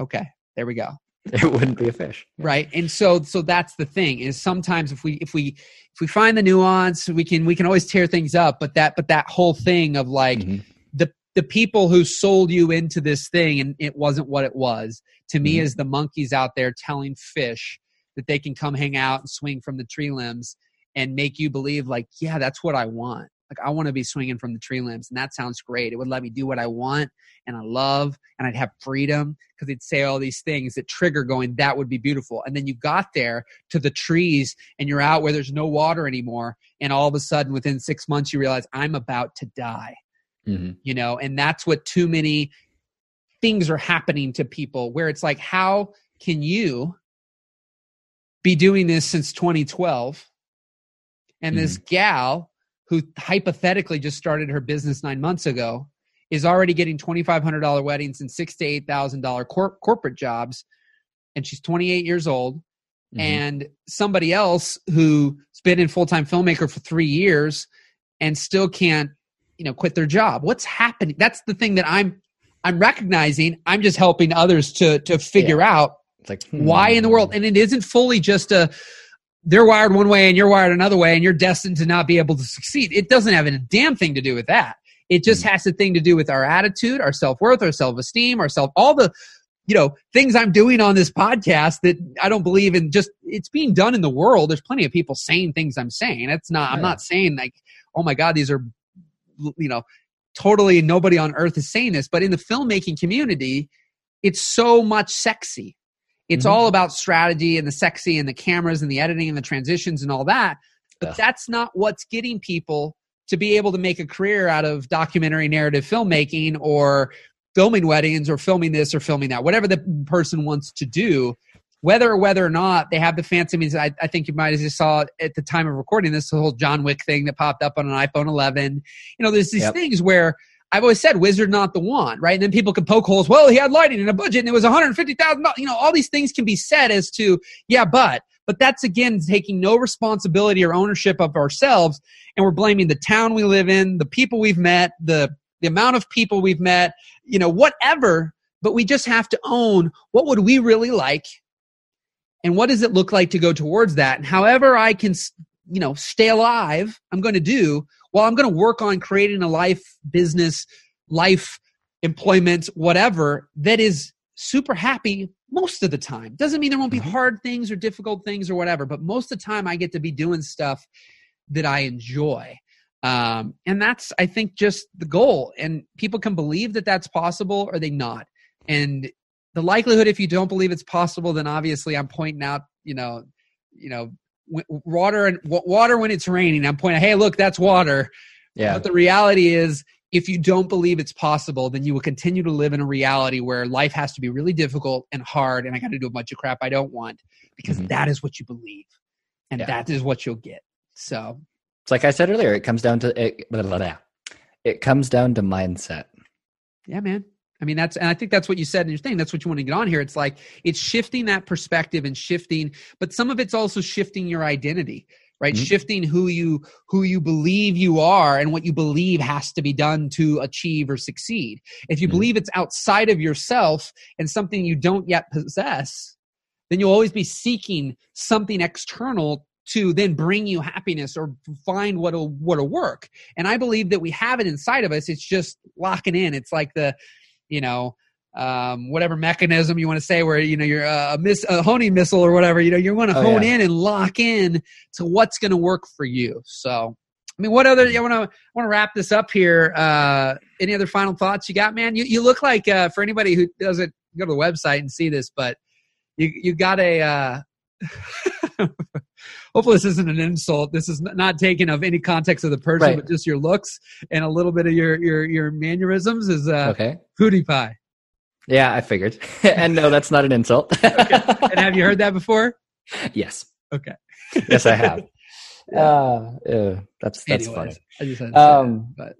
Okay, there we go. it wouldn't be a fish right and so so that's the thing is sometimes if we if we if we find the nuance we can we can always tear things up but that but that whole thing of like mm-hmm. the the people who sold you into this thing and it wasn't what it was to me mm-hmm. is the monkeys out there telling fish that they can come hang out and swing from the tree limbs and make you believe like yeah that's what i want like I want to be swinging from the tree limbs, and that sounds great. It would let me do what I want and I love, and I'd have freedom because they'd say all these things that trigger going, that would be beautiful. And then you got there to the trees, and you're out where there's no water anymore, and all of a sudden, within six months, you realize I'm about to die. Mm-hmm. You know, and that's what too many things are happening to people where it's like, how can you be doing this since 2012? And mm-hmm. this gal who hypothetically just started her business nine months ago is already getting $2,500 weddings and six to $8,000 cor- corporate jobs. And she's 28 years old. Mm-hmm. And somebody else who's been in full-time filmmaker for three years and still can't, you know, quit their job. What's happening? That's the thing that I'm, I'm recognizing. I'm just helping others to, to figure yeah. out it's like, hmm. why in the world. And it isn't fully just a, they're wired one way and you're wired another way and you're destined to not be able to succeed. It doesn't have a damn thing to do with that. It just mm. has a thing to do with our attitude, our self worth, our self esteem, our self, all the, you know, things I'm doing on this podcast that I don't believe in just, it's being done in the world. There's plenty of people saying things I'm saying. It's not, I'm not saying like, oh my God, these are, you know, totally nobody on earth is saying this, but in the filmmaking community, it's so much sexy it's mm-hmm. all about strategy and the sexy and the cameras and the editing and the transitions and all that. But yeah. that's not what's getting people to be able to make a career out of documentary narrative filmmaking or filming weddings or filming this or filming that, whatever the person wants to do. whether or whether or not they have the fancy means I, I think you might have just saw at the time of recording this the whole John Wick thing that popped up on an iPhone 11. You know, there's these yep. things where I've always said wizard not the wand, right? And then people can poke holes. Well, he had lighting and a budget and it was $150,000. You know, all these things can be said as to, yeah, but, but that's again taking no responsibility or ownership of ourselves. And we're blaming the town we live in, the people we've met, the, the amount of people we've met, you know, whatever. But we just have to own what would we really like and what does it look like to go towards that. And however I can, you know, stay alive, I'm going to do well, I'm going to work on creating a life, business, life, employment, whatever that is super happy most of the time. Doesn't mean there won't be mm-hmm. hard things or difficult things or whatever, but most of the time I get to be doing stuff that I enjoy. Um, and that's, I think, just the goal. And people can believe that that's possible or they not. And the likelihood, if you don't believe it's possible, then obviously I'm pointing out, you know, you know, water and water when it's raining. I'm pointing, hey, look, that's water. Yeah. But the reality is, if you don't believe it's possible, then you will continue to live in a reality where life has to be really difficult and hard, and I got to do a bunch of crap I don't want because mm-hmm. that is what you believe, and yeah. that is what you'll get. So, it's like I said earlier, it comes down to it. Blah, blah, blah. It comes down to mindset. Yeah, man. I mean, that's, and I think that's what you said in your thing. That's what you want to get on here. It's like, it's shifting that perspective and shifting, but some of it's also shifting your identity, right? Mm-hmm. Shifting who you, who you believe you are and what you believe has to be done to achieve or succeed. If you mm-hmm. believe it's outside of yourself and something you don't yet possess, then you'll always be seeking something external to then bring you happiness or find what'll what'll work. And I believe that we have it inside of us. It's just locking in. It's like the you know um, whatever mechanism you want to say, where you know you're a, miss, a honing missile or whatever. You know you want to oh, hone yeah. in and lock in to what's going to work for you. So, I mean, what other? I want to want to wrap this up here. Uh, any other final thoughts you got, man? You you look like uh, for anybody who doesn't go to the website and see this, but you you got a. Uh, hopefully this isn't an insult. This is not taken of any context of the person, right. but just your looks and a little bit of your your your mannerisms is uh, okay. pie. Yeah, I figured. and no, that's not an insult. okay. And have you heard that before? Yes. Okay. yes, I have. yeah. Uh, uh, that's that's Anyways, funny. I just had um, that, but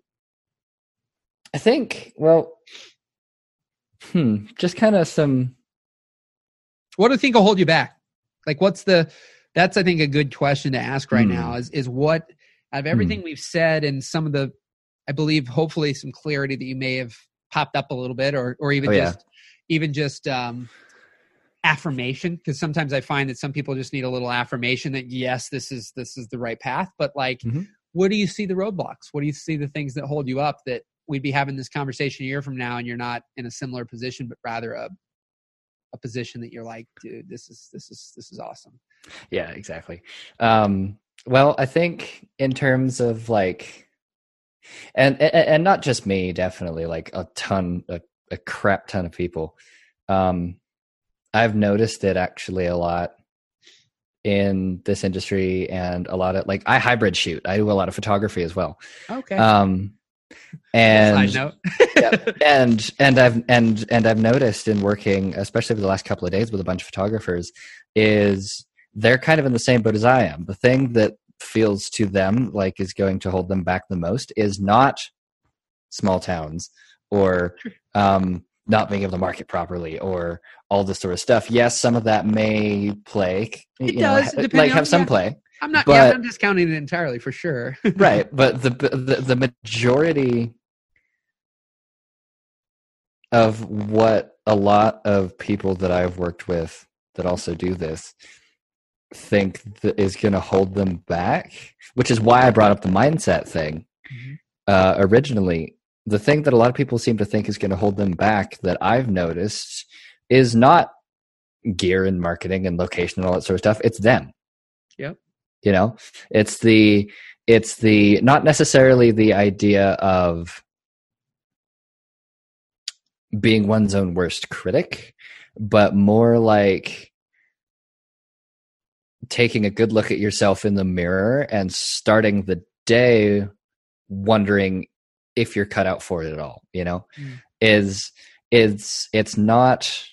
I think well, hmm, just kind of some. What do you think will hold you back? Like, what's the that's I think a good question to ask right mm. now is is what out of everything mm. we've said and some of the I believe hopefully some clarity that you may have popped up a little bit or or even oh, just yeah. even just um affirmation because sometimes I find that some people just need a little affirmation that yes this is this is the right path but like mm-hmm. what do you see the roadblocks what do you see the things that hold you up that we'd be having this conversation a year from now and you're not in a similar position but rather a a position that you're like dude this is this is this is awesome. Yeah exactly. Um well i think in terms of like and and, and not just me definitely like a ton a, a crap ton of people. Um i've noticed it actually a lot in this industry and a lot of like i hybrid shoot. I do a lot of photography as well. Okay. Um and yeah, and and I've and and I've noticed in working, especially over the last couple of days with a bunch of photographers, is they're kind of in the same boat as I am. The thing that feels to them like is going to hold them back the most is not small towns or um, not being able to market properly or all this sort of stuff. Yes, some of that may play. It does, know, like have some play. I'm not. But, yeah, I'm discounting it entirely for sure. right, but the, the the majority of what a lot of people that I've worked with that also do this think that is going to hold them back, which is why I brought up the mindset thing mm-hmm. uh, originally. The thing that a lot of people seem to think is going to hold them back that I've noticed is not gear and marketing and location and all that sort of stuff. It's them. Yep you know it's the it's the not necessarily the idea of being one's own worst critic but more like taking a good look at yourself in the mirror and starting the day wondering if you're cut out for it at all you know mm. is it's it's not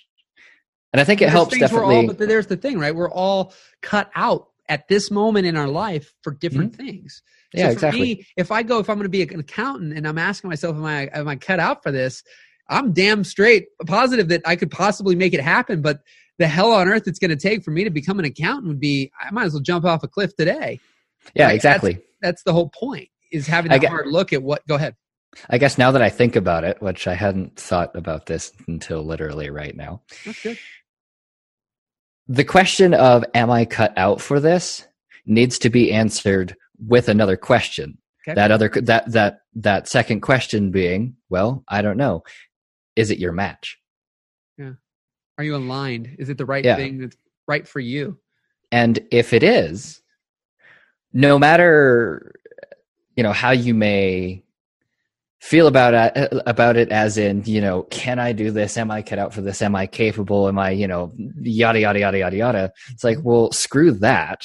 And I think it helps definitely. All, but there's the thing, right? We're all cut out at this moment in our life for different mm-hmm. things. So yeah, exactly. Me, if I go, if I'm going to be an accountant and I'm asking myself, am I, am I cut out for this? I'm damn straight positive that I could possibly make it happen. But the hell on earth it's going to take for me to become an accountant would be, I might as well jump off a cliff today. Yeah, right? exactly. That's, that's, the whole point is having a hard look at what, go ahead. I guess now that I think about it, which I hadn't thought about this until literally right now. That's good. The question of am I cut out for this needs to be answered with another question. Okay. That other that that that second question being, well, I don't know. Is it your match? Yeah. Are you aligned? Is it the right yeah. thing that's right for you? And if it is, no matter you know how you may feel about it, about it as in you know can i do this? Am i cut out for this? Am i capable? Am i you know yada yada yada yada yada. It's like mm-hmm. well screw that.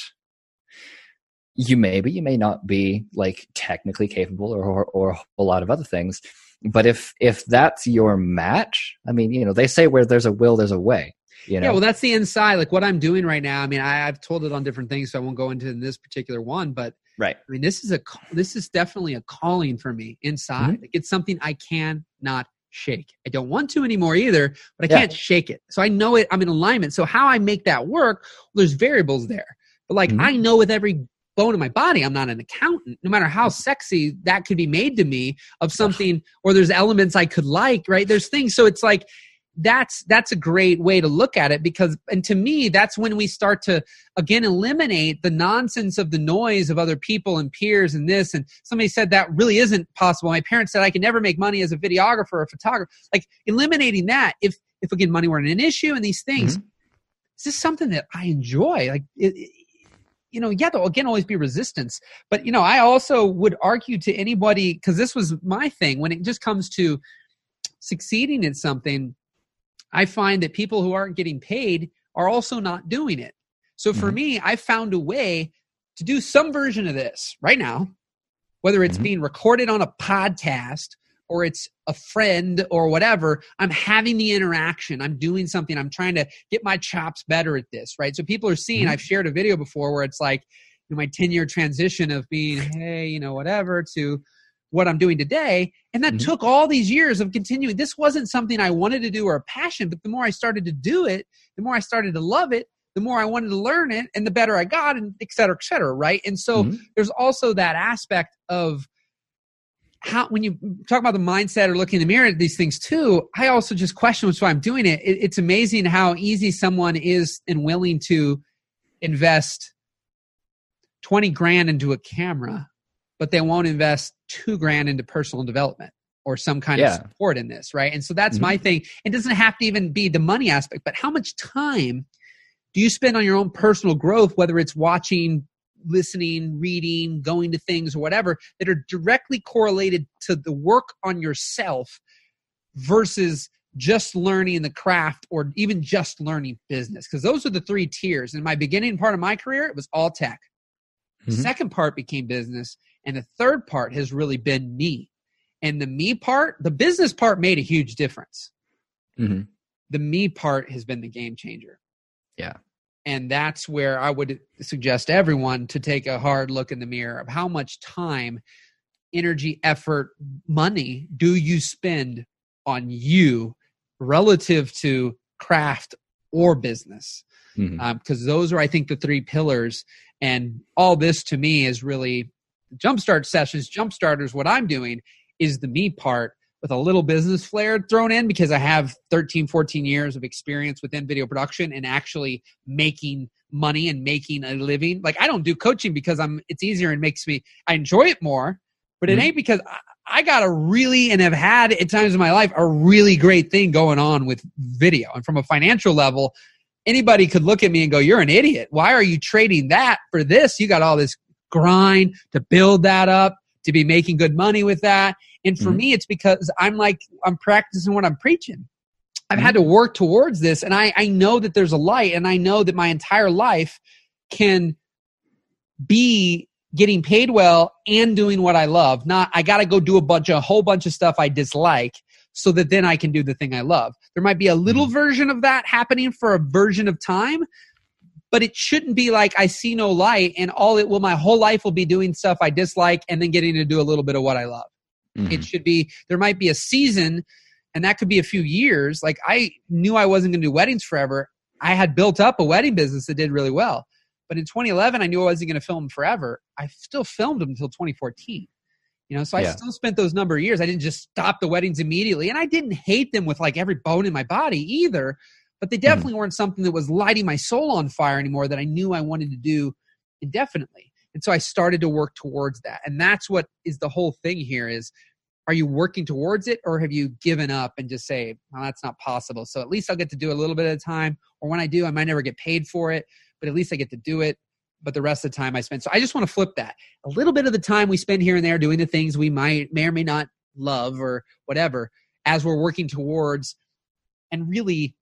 You may but you may not be like technically capable or, or, or a lot of other things. But if if that's your match i mean you know they say where there's a will there's a way you know? Yeah, well, that's the inside. Like what I'm doing right now. I mean, I, have told it on different things, so I won't go into this particular one. But Right. I mean, this is a this is definitely a calling for me inside. Mm-hmm. Like it's something I cannot shake. I don't want to anymore either, but I yeah. can't shake it. So I know it. I'm in alignment. So how I make that work? Well, there's variables there. But like mm-hmm. I know with every bone in my body, I'm not an accountant. No matter how sexy that could be made to me of something, or there's elements I could like. Right. There's things. So it's like that's that's a great way to look at it because and to me that's when we start to again eliminate the nonsense of the noise of other people and peers and this and somebody said that really isn't possible. My parents said i can never make money as a videographer or a photographer. Like eliminating that if if again money weren't an issue and these things mm-hmm. is this something that i enjoy. Like it, it, you know yeah there'll again always be resistance. But you know i also would argue to anybody because this was my thing when it just comes to succeeding in something I find that people who aren't getting paid are also not doing it. So for mm-hmm. me, I found a way to do some version of this right now, whether it's mm-hmm. being recorded on a podcast or it's a friend or whatever, I'm having the interaction. I'm doing something. I'm trying to get my chops better at this, right? So people are seeing, mm-hmm. I've shared a video before where it's like, you know, my 10 year transition of being, hey, you know, whatever, to what I'm doing today. And that mm-hmm. took all these years of continuing. This wasn't something I wanted to do or a passion, but the more I started to do it, the more I started to love it, the more I wanted to learn it, and the better I got, and et cetera, et cetera, right? And so mm-hmm. there's also that aspect of how when you talk about the mindset or looking in the mirror at these things too, I also just question why I'm doing it. it. It's amazing how easy someone is and willing to invest 20 grand into a camera but they won't invest two grand into personal development or some kind yeah. of support in this, right? And so that's mm-hmm. my thing. It doesn't have to even be the money aspect, but how much time do you spend on your own personal growth, whether it's watching, listening, reading, going to things, or whatever, that are directly correlated to the work on yourself versus just learning the craft or even just learning business? Because those are the three tiers. In my beginning part of my career, it was all tech. Mm-hmm. Second part became business. And the third part has really been me. And the me part, the business part made a huge difference. Mm-hmm. The me part has been the game changer. Yeah. And that's where I would suggest everyone to take a hard look in the mirror of how much time, energy, effort, money do you spend on you relative to craft or business. Because mm-hmm. um, those are, I think, the three pillars. And all this to me is really jumpstart sessions, jump starters, what I'm doing is the me part with a little business flair thrown in because I have 13, 14 years of experience within video production and actually making money and making a living. Like I don't do coaching because I'm it's easier and makes me I enjoy it more, but mm-hmm. it ain't because I, I got a really and have had at times in my life a really great thing going on with video. And from a financial level, anybody could look at me and go, You're an idiot. Why are you trading that for this? You got all this grind to build that up, to be making good money with that. And for mm-hmm. me, it's because I'm like, I'm practicing what I'm preaching. I've mm-hmm. had to work towards this, and I, I know that there's a light, and I know that my entire life can be getting paid well and doing what I love. Not I got to go do a bunch of a whole bunch of stuff I dislike so that then I can do the thing I love. There might be a little mm-hmm. version of that happening for a version of time, but it shouldn't be like I see no light and all it will my whole life will be doing stuff I dislike and then getting to do a little bit of what I love. Mm-hmm. It should be there might be a season and that could be a few years. Like I knew I wasn't going to do weddings forever. I had built up a wedding business that did really well. But in 2011, I knew I wasn't going to film forever. I still filmed them until 2014. You know, so I yeah. still spent those number of years. I didn't just stop the weddings immediately. And I didn't hate them with like every bone in my body either. But they hmm. definitely mm. weren't something that was lighting my soul on fire anymore that I knew I wanted to do indefinitely. And so I started to work towards that. And that's what is the whole thing here is are you working towards it or have you given up and just say, well, that's not possible. So at least I'll get to do a little bit at a time. Or when I do, I might never get paid for it, but at least I get to do it but the rest of the time I spend. So I just want to flip that. A little bit of the time we spend here and there doing the things we might may or may not love or whatever as we're working towards and really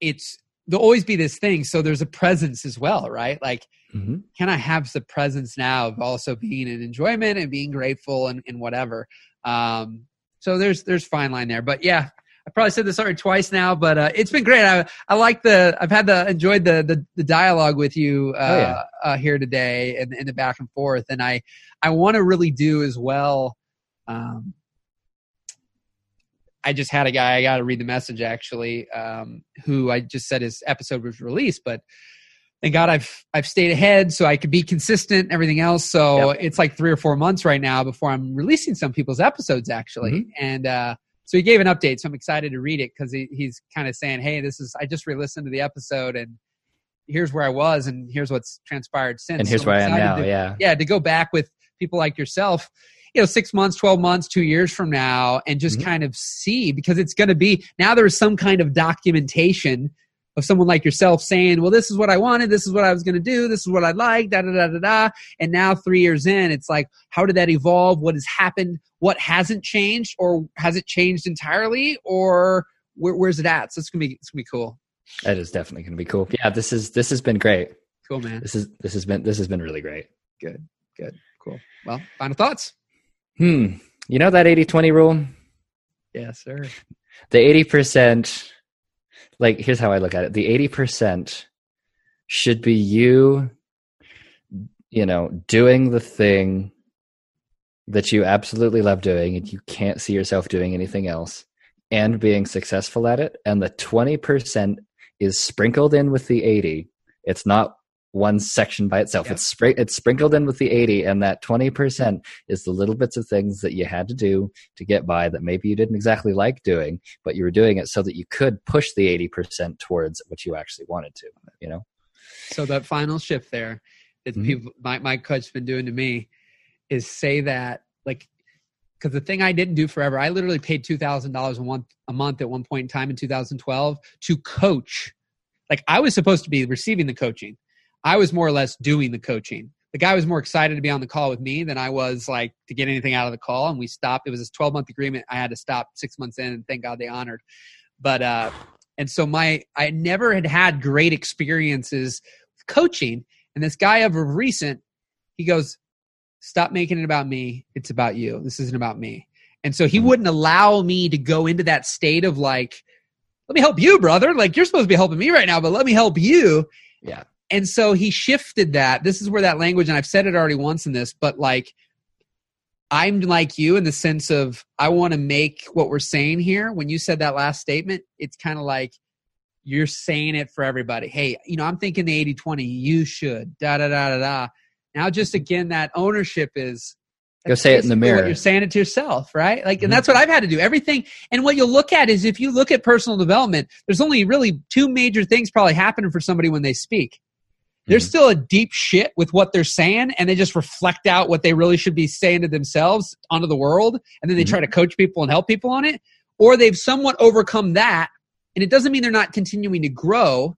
it's there'll always be this thing so there's a presence as well right like mm-hmm. can i have the presence now of also being in enjoyment and being grateful and, and whatever um so there's there's fine line there but yeah I probably said this already twice now, but uh, it's been great. I, I like the I've had the enjoyed the the, the dialogue with you uh, oh, yeah. uh, here today and, and the back and forth, and I I want to really do as well. Um, I just had a guy I got to read the message actually, um, who I just said his episode was released, but thank God I've I've stayed ahead so I could be consistent. Everything else, so yep. it's like three or four months right now before I'm releasing some people's episodes actually, mm-hmm. and. uh so he gave an update so i'm excited to read it because he, he's kind of saying hey this is i just re-listened to the episode and here's where i was and here's what's transpired since and here's so where i am now to, yeah yeah to go back with people like yourself you know six months 12 months two years from now and just mm-hmm. kind of see because it's going to be now there's some kind of documentation of someone like yourself saying, well, this is what I wanted. This is what I was going to do. This is what I like, da, da, da, da, da. And now three years in, it's like, how did that evolve? What has happened? What hasn't changed or has it changed entirely or where, where's it at? So it's going to be, it's going to be cool. That is definitely going to be cool. Yeah. This is, this has been great. Cool, man. This is, this has been, this has been really great. Good. Good. Cool. Well, final thoughts. Hmm. You know that 80 20 rule? Yes, sir. The 80% like here's how I look at it. The 80% should be you you know, doing the thing that you absolutely love doing and you can't see yourself doing anything else and being successful at it and the 20% is sprinkled in with the 80 it's not one section by itself. Yeah. It's spr- it's sprinkled in with the 80 and that 20% is the little bits of things that you had to do to get by that maybe you didn't exactly like doing, but you were doing it so that you could push the 80% towards what you actually wanted to, you know. So that final shift there that mm-hmm. people my my coach's been doing to me is say that like because the thing I didn't do forever, I literally paid two thousand dollars a month a month at one point in time in 2012 to coach. Like I was supposed to be receiving the coaching, I was more or less doing the coaching. The guy was more excited to be on the call with me than I was like to get anything out of the call. And we stopped. It was a 12 month agreement. I had to stop six months in, and thank God they honored. But uh, and so my I never had had great experiences with coaching. And this guy of recent, he goes, "Stop making it about me. It's about you. This isn't about me." And so he mm-hmm. wouldn't allow me to go into that state of like, "Let me help you, brother. Like you're supposed to be helping me right now, but let me help you." Yeah and so he shifted that. This is where that language, and I've said it already once in this, but like I'm like you in the sense of I want to make what we're saying here. When you said that last statement, it's kind of like you're saying it for everybody. Hey, you know, I'm thinking the 80 20, you should, da da da da da. Now, just again, that ownership is go say it in the mirror. You're saying it to yourself, right? Like, and mm-hmm. that's what I've had to do. Everything, and what you'll look at is if you look at personal development, there's only really two major things probably happening for somebody when they speak. There's mm-hmm. still a deep shit with what they're saying, and they just reflect out what they really should be saying to themselves onto the world, and then they mm-hmm. try to coach people and help people on it. Or they've somewhat overcome that, and it doesn't mean they're not continuing to grow,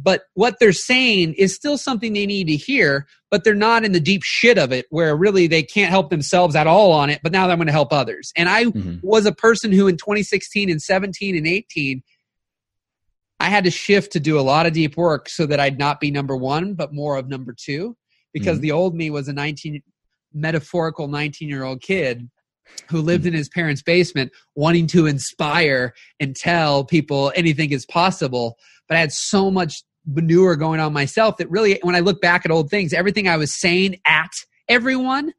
but what they're saying is still something they need to hear, but they're not in the deep shit of it where really they can't help themselves at all on it, but now I'm going to help others. And I mm-hmm. was a person who in 2016 and 17 and 18 I had to shift to do a lot of deep work so that I'd not be number one, but more of number two, because mm-hmm. the old me was a 19 metaphorical 19 year old kid who lived in his parents' basement wanting to inspire and tell people anything is possible. But I had so much manure going on myself that really, when I look back at old things, everything I was saying at everyone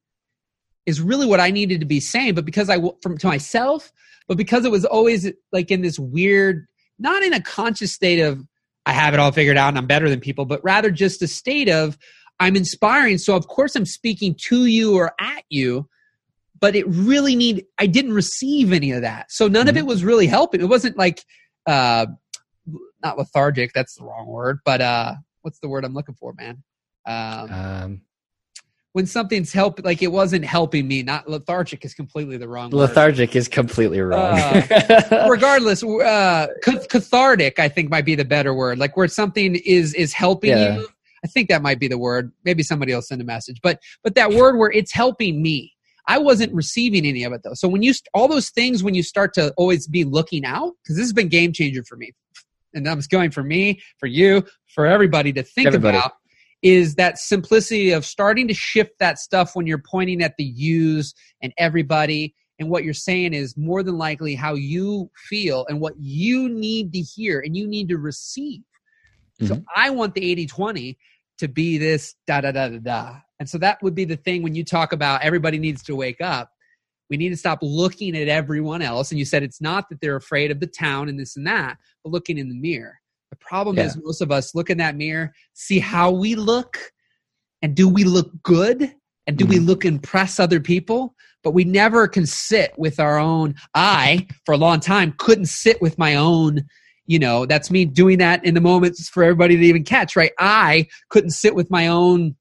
is really what I needed to be saying. But because I, from to myself, but because it was always like in this weird, not in a conscious state of, I have it all figured out and I'm better than people, but rather just a state of, I'm inspiring. So of course I'm speaking to you or at you, but it really need I didn't receive any of that. So none mm-hmm. of it was really helping. It wasn't like uh not lethargic, that's the wrong word, but uh what's the word I'm looking for, man? Um, um when something's help like it wasn't helping me not lethargic is completely the wrong word. lethargic word. is completely wrong uh, regardless uh cathartic i think might be the better word like where something is is helping yeah. you I think that might be the word. Maybe somebody will send a message, but but that word where it's helping me. I wasn't receiving any of it though. So when you all those things when you start to always be looking out because this has been game changer for me, and I'm going for me, for you, for everybody to think everybody. about is that simplicity of starting to shift that stuff when you're pointing at the yous and everybody and what you're saying is more than likely how you feel and what you need to hear and you need to receive Mm-hmm. So I want the 80 20 to be this da da da da da. And so that would be the thing when you talk about everybody needs to wake up. We need to stop looking at everyone else. And you said it's not that they're afraid of the town and this and that, but looking in the mirror. The problem yeah. is most of us look in that mirror, see how we look, and do we look good? And do mm-hmm. we look impress other people? But we never can sit with our own. I, for a long time, couldn't sit with my own you know that's me doing that in the moments for everybody to even catch right i couldn't sit with my own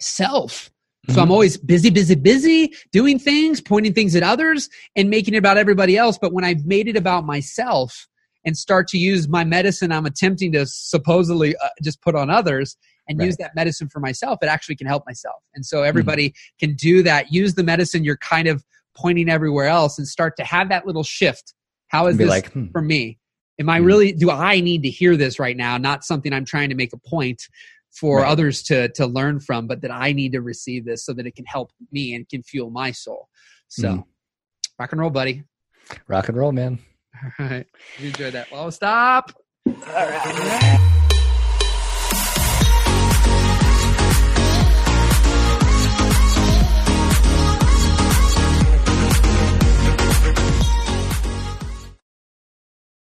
self so mm-hmm. i'm always busy busy busy doing things pointing things at others and making it about everybody else but when i've made it about myself and start to use my medicine i'm attempting to supposedly uh, just put on others and right. use that medicine for myself it actually can help myself and so everybody mm-hmm. can do that use the medicine you're kind of pointing everywhere else and start to have that little shift how is this like, hmm. for me Am I hmm. really, do I need to hear this right now? Not something I'm trying to make a point for right. others to, to learn from, but that I need to receive this so that it can help me and can fuel my soul. So mm. rock and roll, buddy. Rock and roll, man. All right. You enjoyed that. Well, stop. All right. All right.